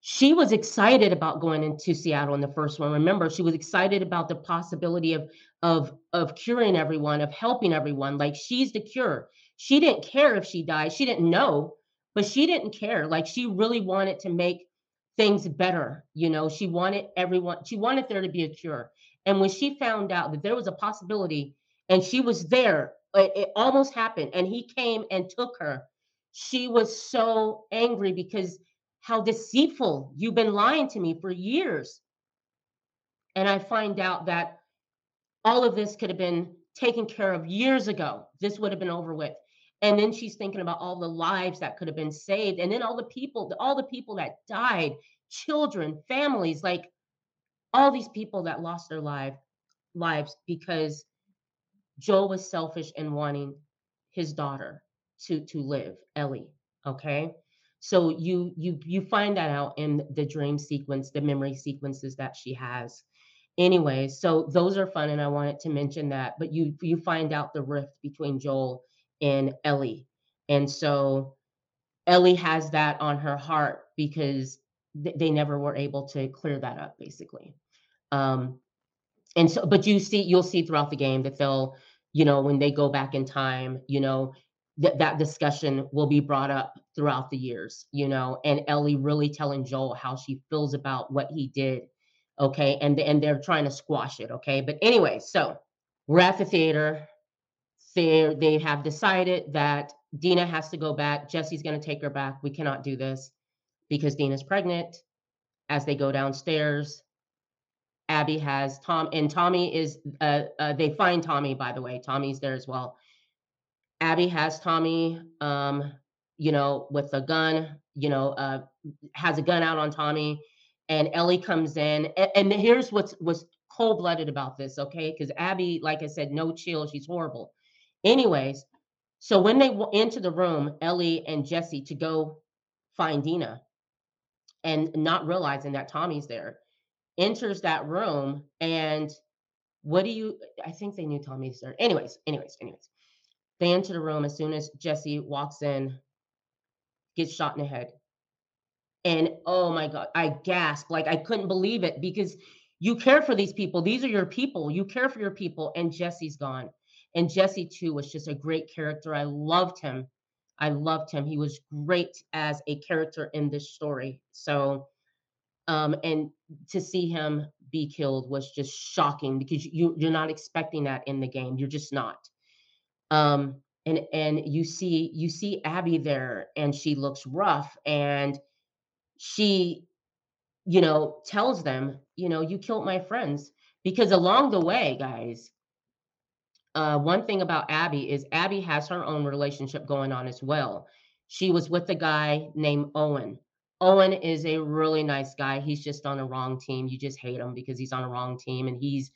S2: she was excited about going into Seattle in the first one. Remember, she was excited about the possibility of of of curing everyone, of helping everyone. Like she's the cure. She didn't care if she died. She didn't know, but she didn't care. Like she really wanted to make things better. You know, she wanted everyone, she wanted there to be a cure. And when she found out that there was a possibility and she was there, it, it almost happened, and he came and took her. She was so angry because how deceitful you've been lying to me for years. And I find out that all of this could have been taken care of years ago. This would have been over with. And then she's thinking about all the lives that could have been saved. And then all the people, all the people that died, children, families, like all these people that lost their life, lives because Joel was selfish in wanting his daughter to to live, Ellie. Okay. So you you you find that out in the dream sequence, the memory sequences that she has. Anyway, so those are fun, and I wanted to mention that. But you you find out the rift between Joel and Ellie, and so Ellie has that on her heart because th- they never were able to clear that up, basically. Um, and so, but you see, you'll see throughout the game that they'll, you know, when they go back in time, you know, that that discussion will be brought up throughout the years, you know, and Ellie really telling Joel how she feels about what he did. Okay. And, and they're trying to squash it. Okay. But anyway, so we're at the theater. They they have decided that Dina has to go back. Jesse's going to take her back. We cannot do this because Dina's pregnant. As they go downstairs, Abby has Tom, and Tommy is. Uh, uh, they find Tommy, by the way. Tommy's there as well. Abby has Tommy, um, you know, with a gun, you know, uh, has a gun out on Tommy, and Ellie comes in. And, and here's what's what's cold blooded about this, okay? Because Abby, like I said, no chill, she's horrible. Anyways, so when they enter the room, Ellie and Jesse to go find Dina, and not realizing that Tommy's there, enters that room, and what do you? I think they knew Tommy's there. Anyways, anyways, anyways they enter the room as soon as Jesse walks in, gets shot in the head. And oh my God, I gasped. Like I couldn't believe it because you care for these people. These are your people. You care for your people. And Jesse's gone. And Jesse, too, was just a great character. I loved him. I loved him. He was great as a character in this story. So, um, and to see him be killed was just shocking because you you're not expecting that in the game. You're just not. Um, and and you see you see Abby there, and she looks rough, and she, you know, tells them, you know, you killed my friends because along the way, guys. Uh, one thing about Abby is Abby has her own relationship going on as well. She was with a guy named Owen. Owen is a really nice guy. He's just on the wrong team. You just hate him because he's on the wrong team and he's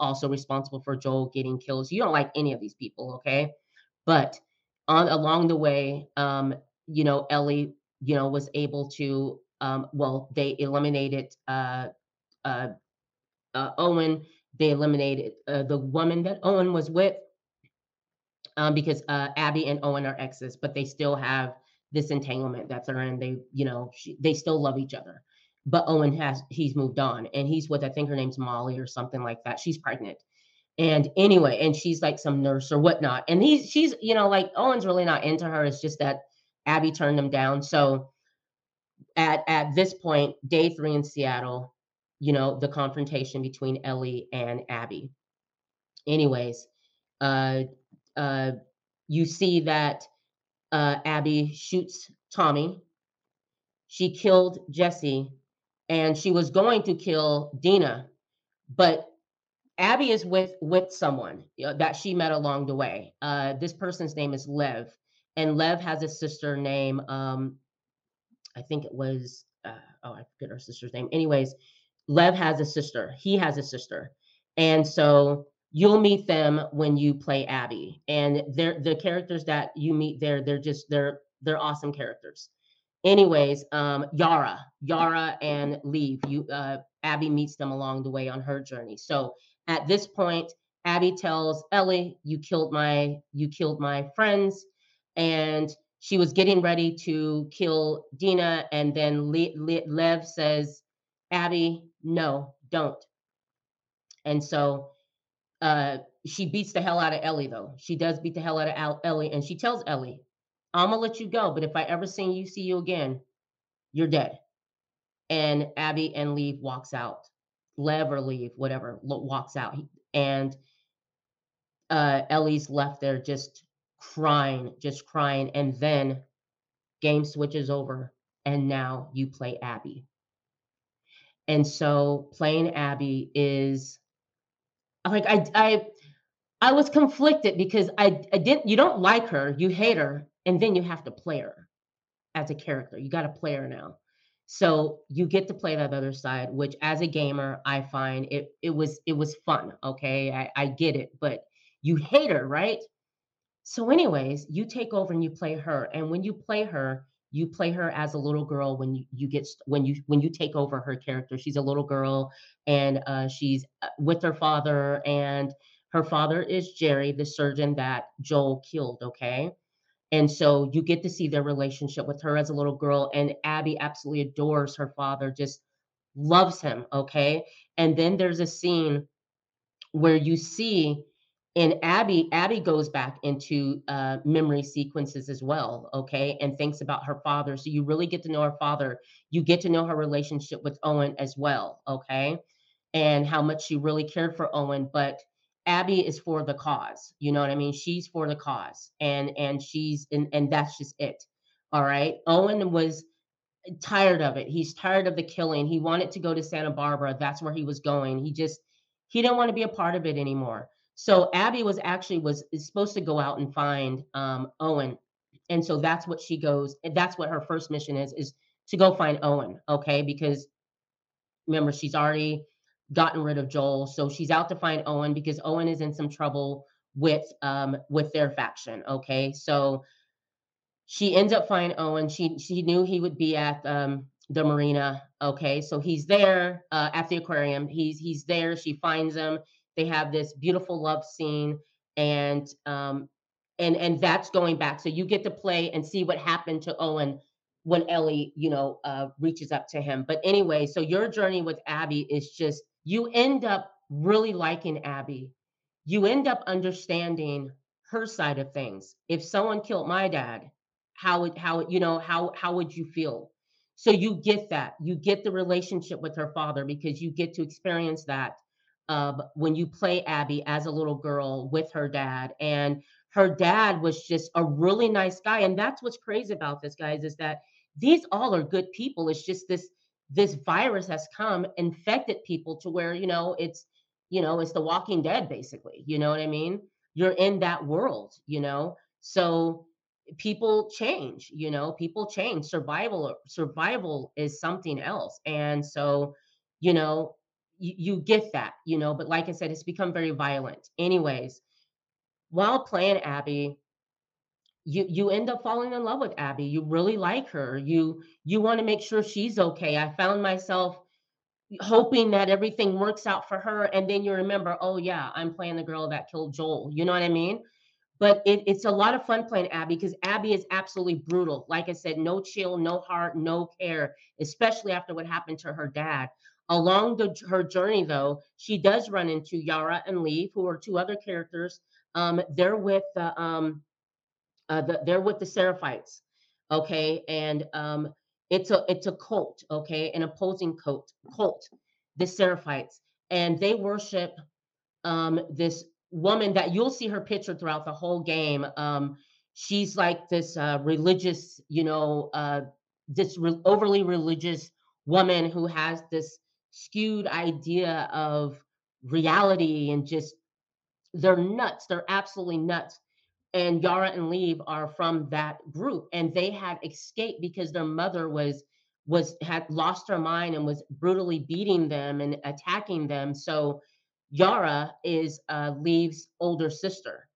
S2: also responsible for Joel getting kills. You don't like any of these people, okay? But on along the way, um, you know, Ellie, you know, was able to um, well, they eliminated uh, uh, uh, Owen. They eliminated uh, the woman that Owen was with um, because uh, Abby and Owen are exes, but they still have this entanglement that's around. They, you know, she, they still love each other. But Owen has he's moved on, and he's with I think her name's Molly or something like that. She's pregnant, and anyway, and she's like some nurse or whatnot. And he's she's you know like Owen's really not into her. It's just that Abby turned him down. So at at this point, day three in Seattle, you know the confrontation between Ellie and Abby. Anyways, uh, uh, you see that uh, Abby shoots Tommy. She killed Jesse, and she was going to kill Dina, but Abby is with with someone that she met along the way. Uh, this person's name is Lev, and Lev has a sister named um, I think it was uh, oh I forget her sister's name. Anyways, Lev has a sister. He has a sister, and so you'll meet them when you play Abby. And they're the characters that you meet there, they're just they're they're awesome characters. Anyways, um, Yara, Yara and Leave, you uh, Abby meets them along the way on her journey. So at this point, Abby tells Ellie, "You killed my you killed my friends." and she was getting ready to kill Dina, and then Le- Le- Lev says, "Abby, no, don't." And so uh, she beats the hell out of Ellie, though. She does beat the hell out of Al- Ellie, and she tells Ellie, "I'm gonna let you go, but if I ever see you, see you again, you're dead." And Abby and Leave walks out. Lev or Leave, whatever, walks out, and uh, Ellie's left there just crying, just crying, and then game switches over, and now you play Abby. And so playing Abby is like I I I was conflicted because I I didn't you don't like her, you hate her, and then you have to play her as a character. You got to play her now. So you get to play that other side, which as a gamer, I find it it was it was fun. Okay. I, I get it, but you hate her, right? So, anyways, you take over and you play her. And when you play her, you play her as a little girl when you, you get when you when you take over her character. She's a little girl and uh, she's uh, with her father, and her father is Jerry, the surgeon that Joel killed. Okay. And so you get to see their relationship with her as a little girl, and Abby absolutely adores her father, just loves him. Okay. And then there's a scene where you see and abby abby goes back into uh, memory sequences as well okay and thinks about her father so you really get to know her father you get to know her relationship with owen as well okay and how much she really cared for owen but abby is for the cause you know what i mean she's for the cause and and she's and, and that's just it all right owen was tired of it. He's tired of the killing. He wanted to go to Santa Barbara. That's where he was going. He just he didn't want to be a part of it anymore. So Abby was actually was is supposed to go out and find um, Owen, and so that's what she goes. That's what her first mission is is to go find Owen. Okay, because remember she's already gotten rid of Joel, so she's out to find Owen because Owen is in some trouble with um with their faction. Okay, so she ends up finding Owen. She she knew he would be at um, the marina. Okay, so he's there uh, at the aquarium. He's he's there. She finds him. They have this beautiful love scene, and um, and and that's going back. So you get to play and see what happened to Owen when Ellie, you know, uh, reaches up to him. But anyway, so your journey with Abby is just you end up really liking Abby. You end up understanding her side of things. If someone killed my dad, how would how you know how how would you feel so you get that you get the relationship with her father because you get to experience that uh, when you play abby as a little girl with her dad and her dad was just a really nice guy and that's what's crazy about this guys is that these all are good people it's just this this virus has come infected people to where you know it's you know it's the walking dead basically you know what i mean? You're in that world you know? So people change you know people change survival survival is something else and so you know you, get that you know but like i said it's become very violent. Anyways while playing abby you you end up falling in love with abby. You really like her. You you want to make sure she's okay. I found myself hoping that everything works out for her and then you remember oh yeah i'm playing the girl that killed joel. You know what i mean? But it, it's a lot of fun playing Abby because Abby is absolutely brutal. Like I said, no chill, no heart, no care, especially after what happened to her dad. Along the, her journey, though, she does run into Yara and Leaf, who are two other characters. Um, they're with the, um, uh, the they're with the Seraphites, okay, and um, it's a it's a cult, okay, an opposing cult, cult, the Seraphites, and they worship um, this woman that you'll see her picture throughout the whole game. Um, she's like this uh, religious, you know, uh, this re- overly religious woman who has this skewed idea of reality and just they're nuts. They're absolutely nuts. And Yara and Leave are from that group, and they had escaped because their mother was was had lost her mind and was brutally beating them and attacking them. So Yara is uh, Leave's older sister.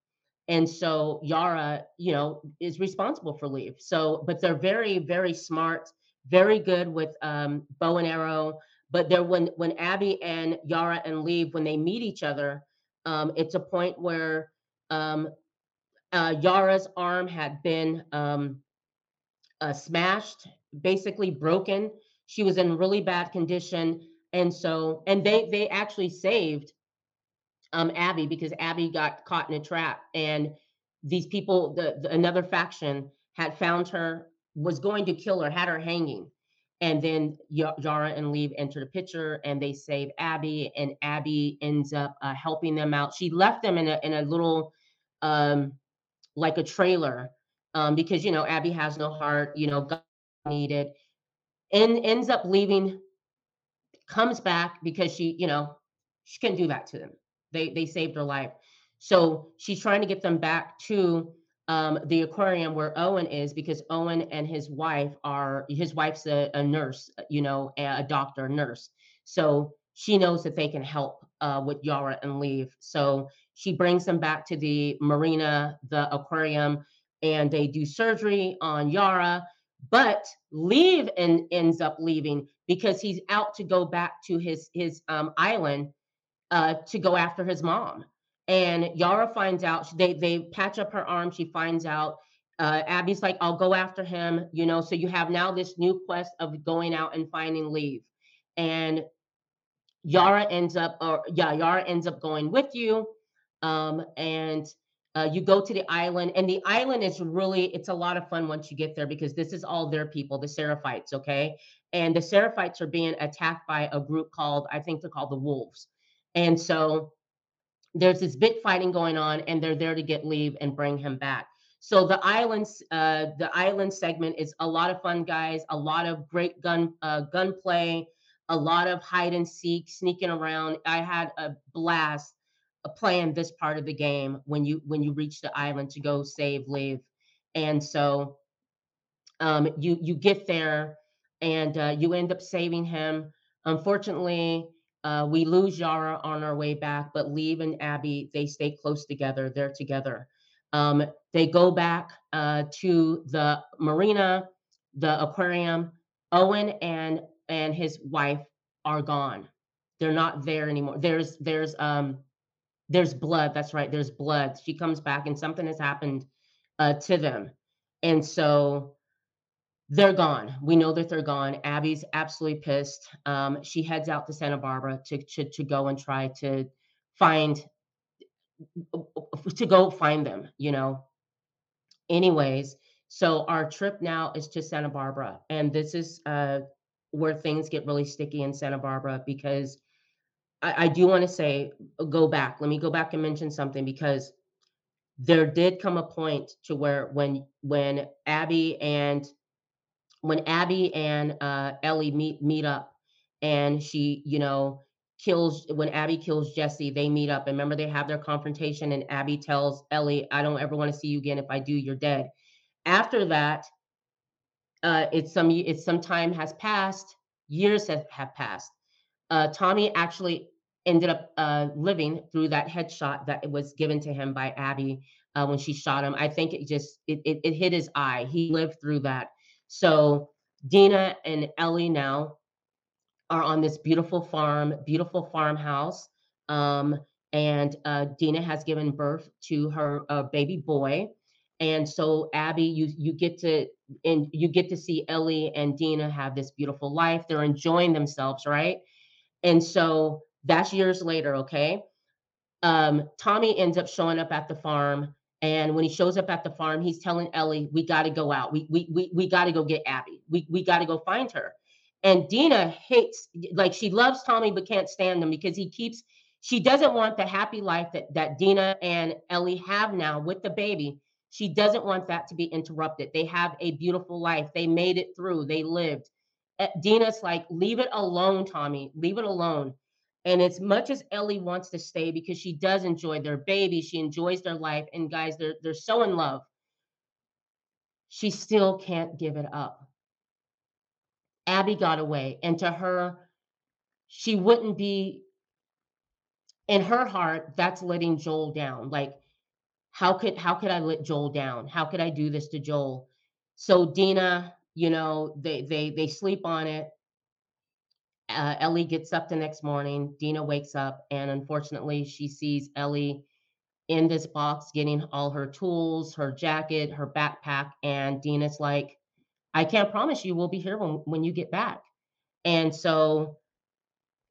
S2: And so Yara, you know, is responsible for Leave. So, but they're very, very smart, very good with um, bow and arrow. But they're when when Abby and Yara and Leave, when they meet each other, um, it's a point where um, uh, Yara's arm had been um, uh, smashed, basically broken. She was in really bad condition, and so and they they actually saved um, Abby because Abby got caught in a trap, and these people, the, the another faction, had found her, was going to kill her, had her hanging, and then Yara and Leave enter the picture, and they save Abby, and Abby ends up uh, helping them out. She left them in a in a little, um, like a trailer, um, because you know Abby has no heart, you know, God needed, and ends up leaving, comes back because she, you know, she can do that to them. They they saved her life. So she's trying to get them back to um, the aquarium where Owen is because Owen and his wife are his wife's a, a nurse, you know, a, doctor, nurse. So she knows that they can help uh, with Yara and leave. So she brings them back to the marina, the aquarium, and they do surgery on Yara. But leave and ends up leaving because he's out to go back to his his um, island uh, to go after his mom. And Yara finds out, they, they patch up her arm. She finds out. Uh, Abby's like, I'll go after him, you know. So you have now this new quest of going out and finding leave, And Yara ends up, or yeah, Yara ends up going with you. Um, and uh, you go to the island, and the island is really, it's a lot of fun once you get there because this is all their people, the Seraphites, okay? And the Seraphites are being attacked by a group called, I think they're called the Wolves. And so there's this big fighting going on, and they're there to get leave and bring him back. So the islands, uh, the island segment is a lot of fun, guys. A lot of great gun uh, gunplay, a lot of hide and seek, sneaking around. I had a blast uh, playing this part of the game when you when you reach the island to go save Liev, and so um, you you get there and uh, you end up saving him. Unfortunately, uh, we lose Yara on our way back, but Leave and Abby, they stay close together. They're together. Um, they go back uh, to the marina, the aquarium. Owen and and his wife are gone. They're not there anymore. There's there's um there's blood. That's right. There's blood. She comes back and something has happened uh, to them, and so they're gone. We know that they're gone. Abby's absolutely pissed. Um, she heads out to Santa Barbara to, to to go and try to find to go find them. You know. Anyways, so our trip now is to Santa Barbara, and this is uh, where things get really sticky in Santa Barbara because I, I do want to say go back. Let me go back and mention something because there did come a point to where when when Abby and when Abby and uh, Ellie meet meet up, and she, you know, kills when Abby kills Jesse, they meet up. And remember, they have their confrontation, and Abby tells Ellie, "I don't ever want to see you again. If I do, you're dead." After that, uh, it's some it's some time has passed, years have, have passed. Uh, Tommy actually ended up uh, living through that headshot that was given to him by Abby uh, when she shot him. I think it just it, it, it hit his eye. He lived through that. So Dina and Ellie now are on this beautiful farm, beautiful farmhouse. Um, and uh, Dina has given birth to her uh, baby boy. And so Abby, you you get to and you get to see Ellie and Dina have this beautiful life. They're enjoying themselves, right? And so that's years later, okay? Um, Tommy ends up showing up at the farm and when he shows up at the farm, he's telling Ellie, "We got to go out. We we we we got to go get Abby. We we got to go find her." And Dina hates, like she loves Tommy but can't stand him because he keeps. She doesn't want the happy life that that Dina and Ellie have now with the baby. She doesn't want that to be interrupted. They have a beautiful life. They made it through. They lived. Eh, Dina's like, leave it alone, Tommy. Leave it alone. And as much as Ellie wants to stay because she does enjoy their baby, she enjoys their life, and guys, they're they're so in love. She still can't give it up. Abby got away, and to her, she wouldn't be in her heart, that's letting Joel down. Like, how could how could I let Joel down? How could I do this to Joel? So Dina, you know, they they they sleep on it uh, Ellie gets up the next morning. Dina wakes up, and unfortunately, she sees Ellie in this box getting all her tools, her jacket, her backpack. And Dina's like, I can't promise you we'll be here when, when you get back. And so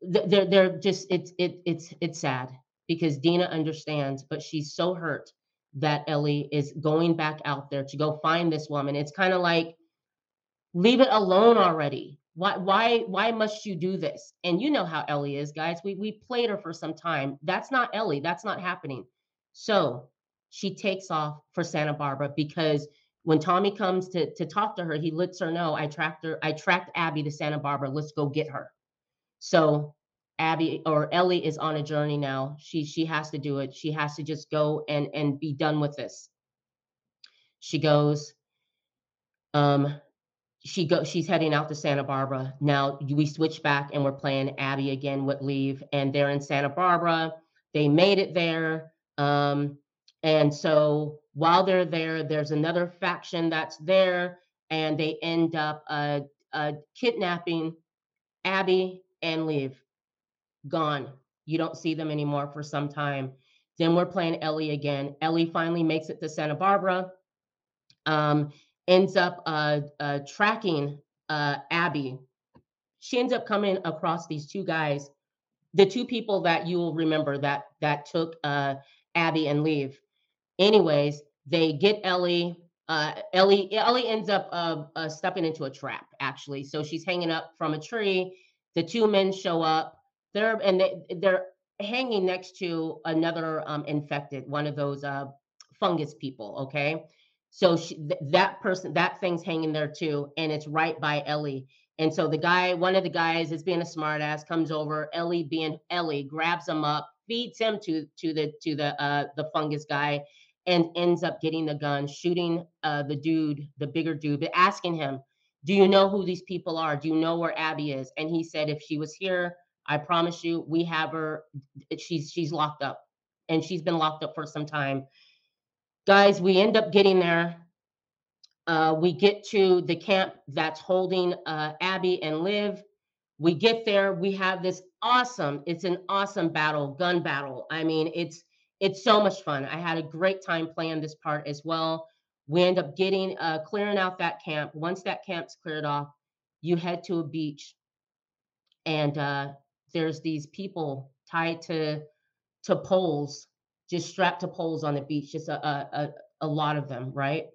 S2: they're they're just it's it it's it's sad because Dina understands, but she's so hurt that Ellie is going back out there to go find this woman. It's kind of like leave it alone already. Why why why must you do this? And you know how Ellie is, guys. We we played her for some time. That's not Ellie. That's not happening. So she takes off for Santa Barbara because when Tommy comes to, to talk to her, he lets her know I tracked her, I tracked Abby to Santa Barbara. Let's go get her. So Abby or Ellie is on a journey now. She she has to do it. She has to just go and and be done with this. She goes. Um, she go she's heading out to Santa Barbara. Now we switch back and we're playing Abby again with leave, and they're in Santa Barbara. They made it there. Um, and so while they're there, there's another faction that's there, and they end up uh, uh, kidnapping Abby and Leave. Gone. You don't see them anymore for some time. Then we're playing Ellie again. Ellie finally makes it to Santa Barbara. Um, ends up uh, uh, tracking uh, Abby. She ends up coming across these two guys, the two people that you will remember that that took uh, Abby and leave. Anyways, they get Ellie. Uh, Ellie Ellie ends up uh, stepping into a trap actually. So she's hanging up from a tree. The two men show up. They're and they, they're hanging next to another um, infected, one of those fungus people. Okay, so she, th- that person, that thing's hanging there too, and it's right by Ellie. And so the guy, one of the guys, is being a smartass, comes over. Ellie, being Ellie, grabs him up, feeds him to to the to the uh, the fungus guy, and ends up getting the gun, shooting uh, the dude, the bigger dude, asking him, "Do you know who these people are? Do you know where Abby is?" And he said, "If she was here, I promise you, we have her. She's she's locked up, and she's been locked up for some time." Guys, we end up getting there. Uh, we get to the camp that's holding uh, Abby and Liv. We get there. We have this awesome. It's an awesome battle, gun battle. I mean, it's it's so much fun. I had a great time playing this part as well. We end up getting uh, clearing out that camp. Once that camp's cleared off, you head to a beach, and uh, there's these people tied to to poles just strapped to poles on the beach, just a, a, a lot of them, right?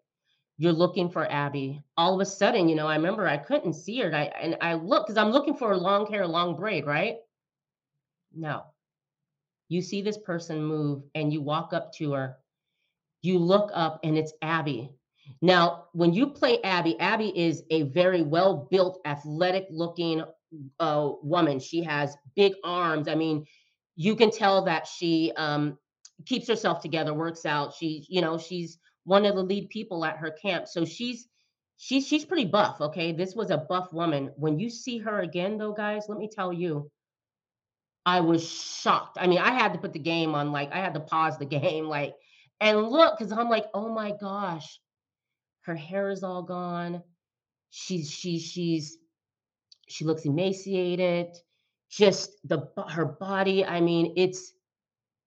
S2: You're looking for Abby. All of a sudden, you know, I remember I couldn't see her. And I, and I look because I'm looking for a long hair, long braid, right? No. You see this person move and you walk up to her. You look up and it's Abby. Now, when you play Abby, Abby is a very well built, athletic looking uh, woman. She has big arms. I mean, you can tell that she um, keeps herself together, works out. She, you know, she's one of the lead people at her camp. So she's she's she's pretty buff, okay? This was a buff woman. When you see her again though, guys, let me tell you, I was shocked. I mean, I had to put the game on like I had to pause the game like and look cuz I'm like, "Oh my gosh. Her hair is all gone. She's she's she's she looks emaciated. Just the her body, I mean, it's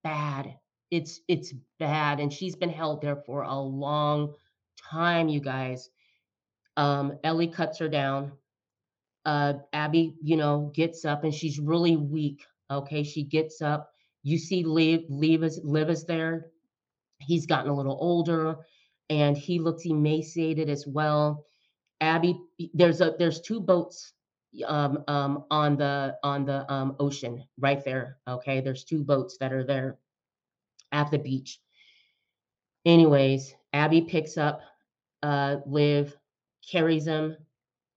S2: bad it's it's bad and she's been held there for a long time you guys. Um ellie cuts her down. Uh abby you know gets up and she's really weak okay? She gets up. You see liv liv is liv is there. He's gotten a little older and he looks emaciated as well. Abby there's a there's two boats um, um, on the on the um, ocean right there okay? There's two boats that are there at the beach. Anyways, Abby picks up uh, Liv, carries him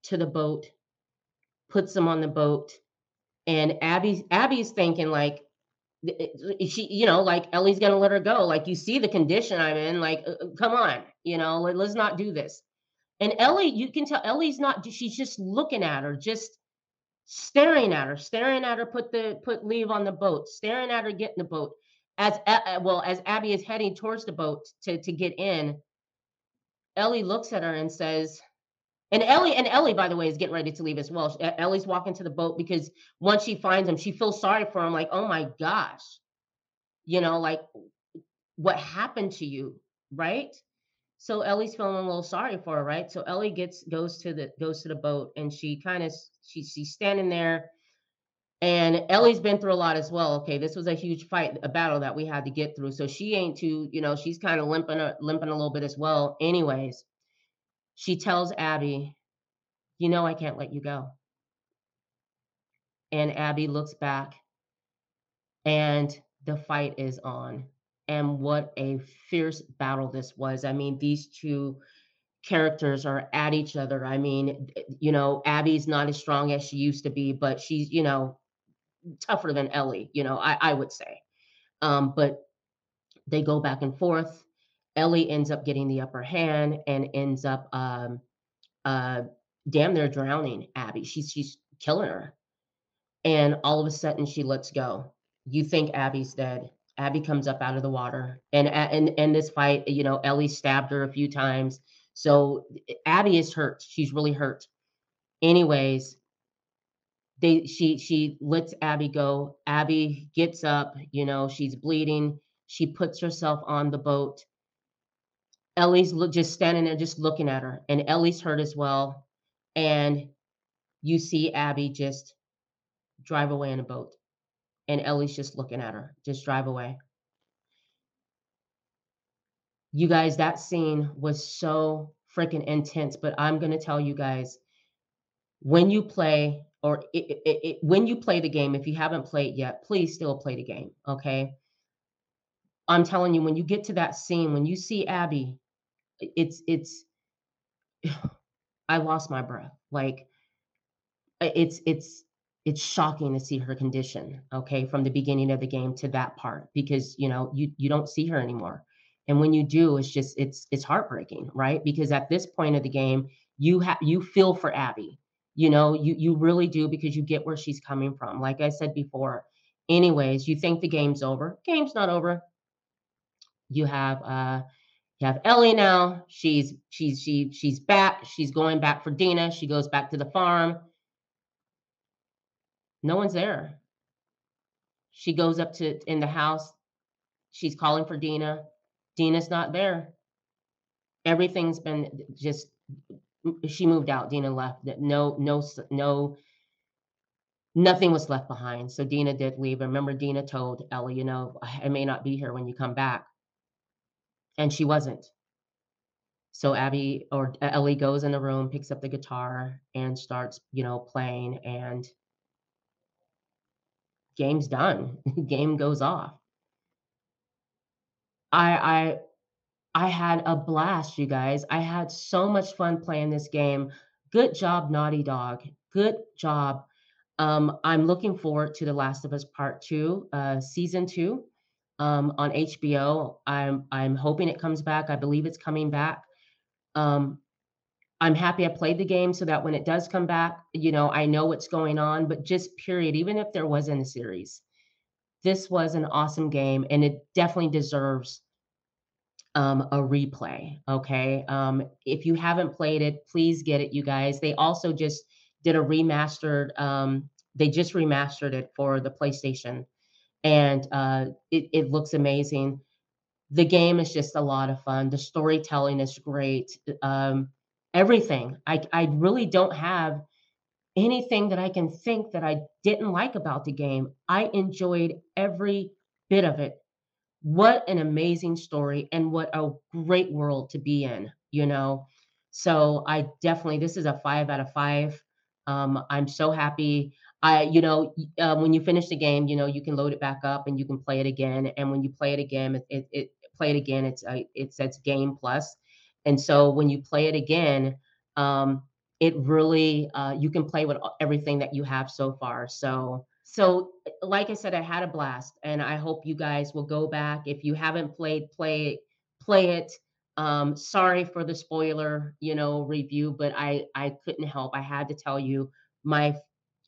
S2: to the boat, puts him on the boat, and Abby Abby's thinking like she you know like Ellie's gonna let her go. Like you see the condition I'm in like uh, uh come on you know let, let's not do this. And Ellie you can tell Ellie's not she's just looking at her just staring at her staring at her put the put leave on the boat staring at her getting the boat as well as Abby is heading towards the boat to to get in, Ellie looks at her and says, and Ellie and Ellie, by the way, is getting ready to leave as well. Ellie's walking to the boat because once she finds him, she feels sorry for him. Like, oh my gosh, you know, like what happened to you, right? So Ellie's feeling a little sorry for her, right? So Ellie gets goes to the goes to the boat and she kind of she, she's standing there and Ellie's been through a lot as well. Okay, this was a huge fight, a battle that we had to get through. So she ain't too, you know, she's kind of limping, a, limping a little bit as well. Anyways, she tells Abby, "You know, I can't let you go." And Abby looks back, and the fight is on. And what a fierce battle this was. I mean, these two characters are at each other. I mean, you know, Abby's not as strong as she used to be, but she's, you know, tougher than Ellie, you know, I, I would say. Um, but they go back and forth. Ellie ends up getting the upper hand and ends up um, uh, damn drowning Abby. She's she's killing her. And all of a sudden she lets go. You think Abby's dead. Abby comes up out of the water. And and in this fight, you know, Ellie stabbed her a few times. So Abby is hurt. She's really hurt. Anyways, they she she lets Abby go. Abby gets up, you know, she's bleeding. She puts herself on the boat. Ellie's look, just standing there, just looking at her, and Ellie's hurt as well. And you see Abby just drive away in a boat, and Ellie's just looking at her, just drive away. You guys, that scene was so freaking intense. But I'm gonna tell you guys, when you play or it, it, it, when you play the game, if you haven't played yet, please still play the game. Okay. I'm telling you, when you get to that scene, when you see Abby, it's, it's, I lost my breath. Like it's, it's, it's shocking to see her condition. Okay. From the beginning of the game to that part, because, you know, you, you don't see her anymore. And when you do, it's just, it's, it's heartbreaking, right? Because at this point of the game, you have, you feel for Abby you know you you really do because you get where she's coming from. Like i said before anyways you think the game's over game's not over. You have uh you have ellie now. She's she's she she's back she's going back for dina. She goes back to the farm. No one's there. She goes up to in the house. She's calling for dina. Dina's not there. Everything's been just she moved out. Dina left. No, no, no, nothing was left behind. So Dina did leave. Remember Dina told Ellie, you know, I may not be here when you come back. And she wasn't. So Abby or uh, Ellie goes in the room, picks up the guitar, and starts, you know, playing. And game's done. Game goes off. I I I had a blast, you guys. I had so much fun playing this game. Good job, Naughty Dog. Good job. Um, I'm looking forward to The Last of Us Part Two, uh, Season Two, um, on HBO. I'm I'm hoping it comes back. I believe it's coming back. Um, I'm happy I played the game so that when it does come back, you know, I know what's going on. But just period, even if there wasn't a series, this was an awesome game, and it definitely deserves um, a replay. Okay. Um, if you haven't played it, please get it, you guys. They also just did a remastered, um, they just remastered it for the PlayStation and uh, it, it looks amazing. The game is just a lot of fun. The storytelling is great. Um, everything. I, I really don't have anything that I can think that I didn't like about the game. I enjoyed every bit of it what an amazing story and what a great world to be in, you know. So I definitely this is a five out of five. Um, I'm so happy. I, you know, uh, when you finish the game, you know, you can load it back up and you can play it again. And when you play it again, it, it, it play it again. It's uh, it says Game Plus, and so when you play it again, um, it really uh, you can play with everything that you have so far. So so like i said i had a blast and i hope you guys will go back. If you haven't played play play it. Um sorry for the spoiler you know review but i i couldn't help. I had to tell you my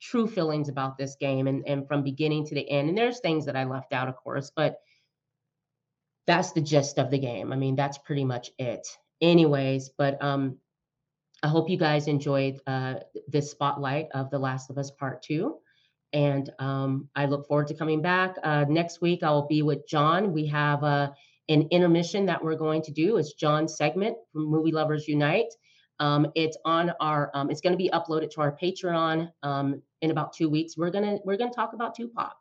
S2: true feelings about this game and and from beginning to the end. And there's things that i left out of course but that's the gist of the game. I mean that's pretty much it. Anyways but um i hope you guys enjoyed uh this spotlight of the last of us part two and um, I look forward to coming back. Uh, next week, I'll be with John. We have a an intermission that we're going to do. It's John's segment from Movie Lovers Unite. Um, it's on our. Um, it's going to be uploaded to our Patreon um, in about two weeks. We're gonna we're gonna talk about Tupac.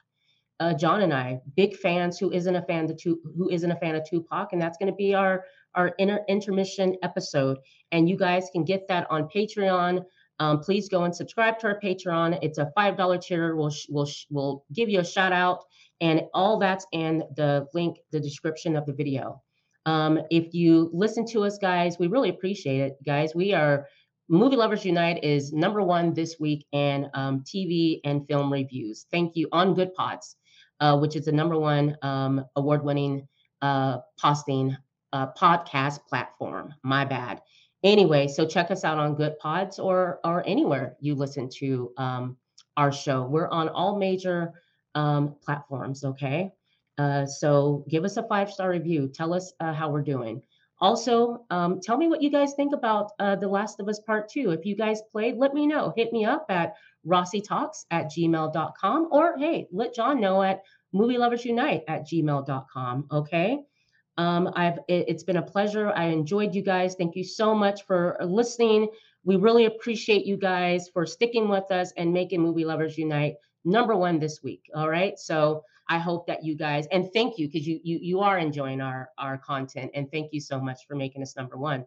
S2: Uh, John and I, big fans. Who isn't a fan of Who isn't a fan of Tupac? And that's going to be our our inter- intermission episode. And you guys can get that on Patreon. Um, please go and subscribe to our Patreon. It's a five dollar tier. We'll we'll we'll give you a shout out, and all that's in the link, the description of the video. Um, if you listen to us, guys, we really appreciate it, guys. We are Movie Lovers Unite is number one this week in um, TV and film reviews. Thank you on Goodpods, uh, which is the number one um, award-winning uh, posting uh, podcast platform. My bad. Anyway, so check us out on Goodpods or or anywhere you listen to um, our show. We're on all major um, platforms. Okay. Uh, so give us a five star review. Tell us uh, how we're doing. Also, um, tell me what you guys think about uh, The Last of Us Part 2. If you guys played, let me know. Hit me up at rossietalks at gmail.com or hey, let John know at movie lovers unite at gmail.com. Okay. Um, I've it, it's been a pleasure. I enjoyed you guys. Thank you so much for listening. We really appreciate you guys for sticking with us and making Movie Lovers Unite number one this week. All right. So I hope that you guys and thank you because you you you are enjoying our our content and thank you so much for making us number one.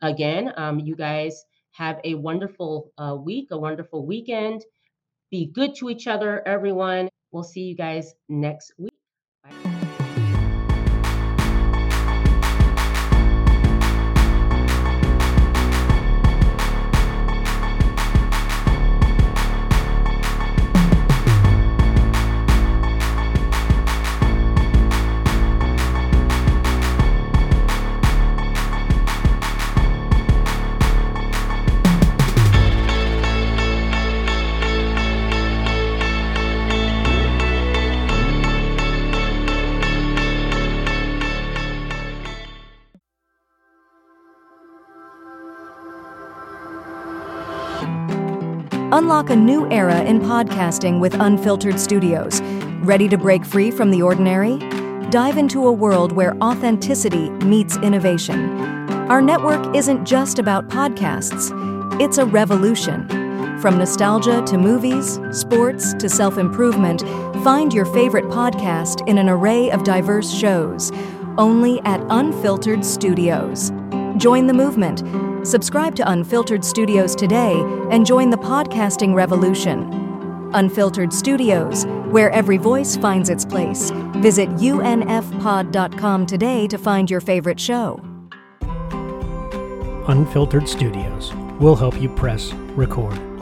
S2: Again, um, you guys have a wonderful uh, week, a wonderful weekend. Be good to each other, everyone. We'll see you guys next week.
S1: Unlock a new era in podcasting with Unfiltered Studios. Ready to break free from the ordinary? Dive into a world where authenticity meets innovation. Our network isn't just about podcasts, it's a revolution. From nostalgia to movies, sports to self improvement, find your favorite podcast in an array of diverse shows, only at Unfiltered Studios. Join the movement. Subscribe to Unfiltered Studios today and join the podcasting revolution. Unfiltered Studios, where every voice finds its place. Visit unfpod.com today to find your favorite show.
S3: Unfiltered Studios will help you press record.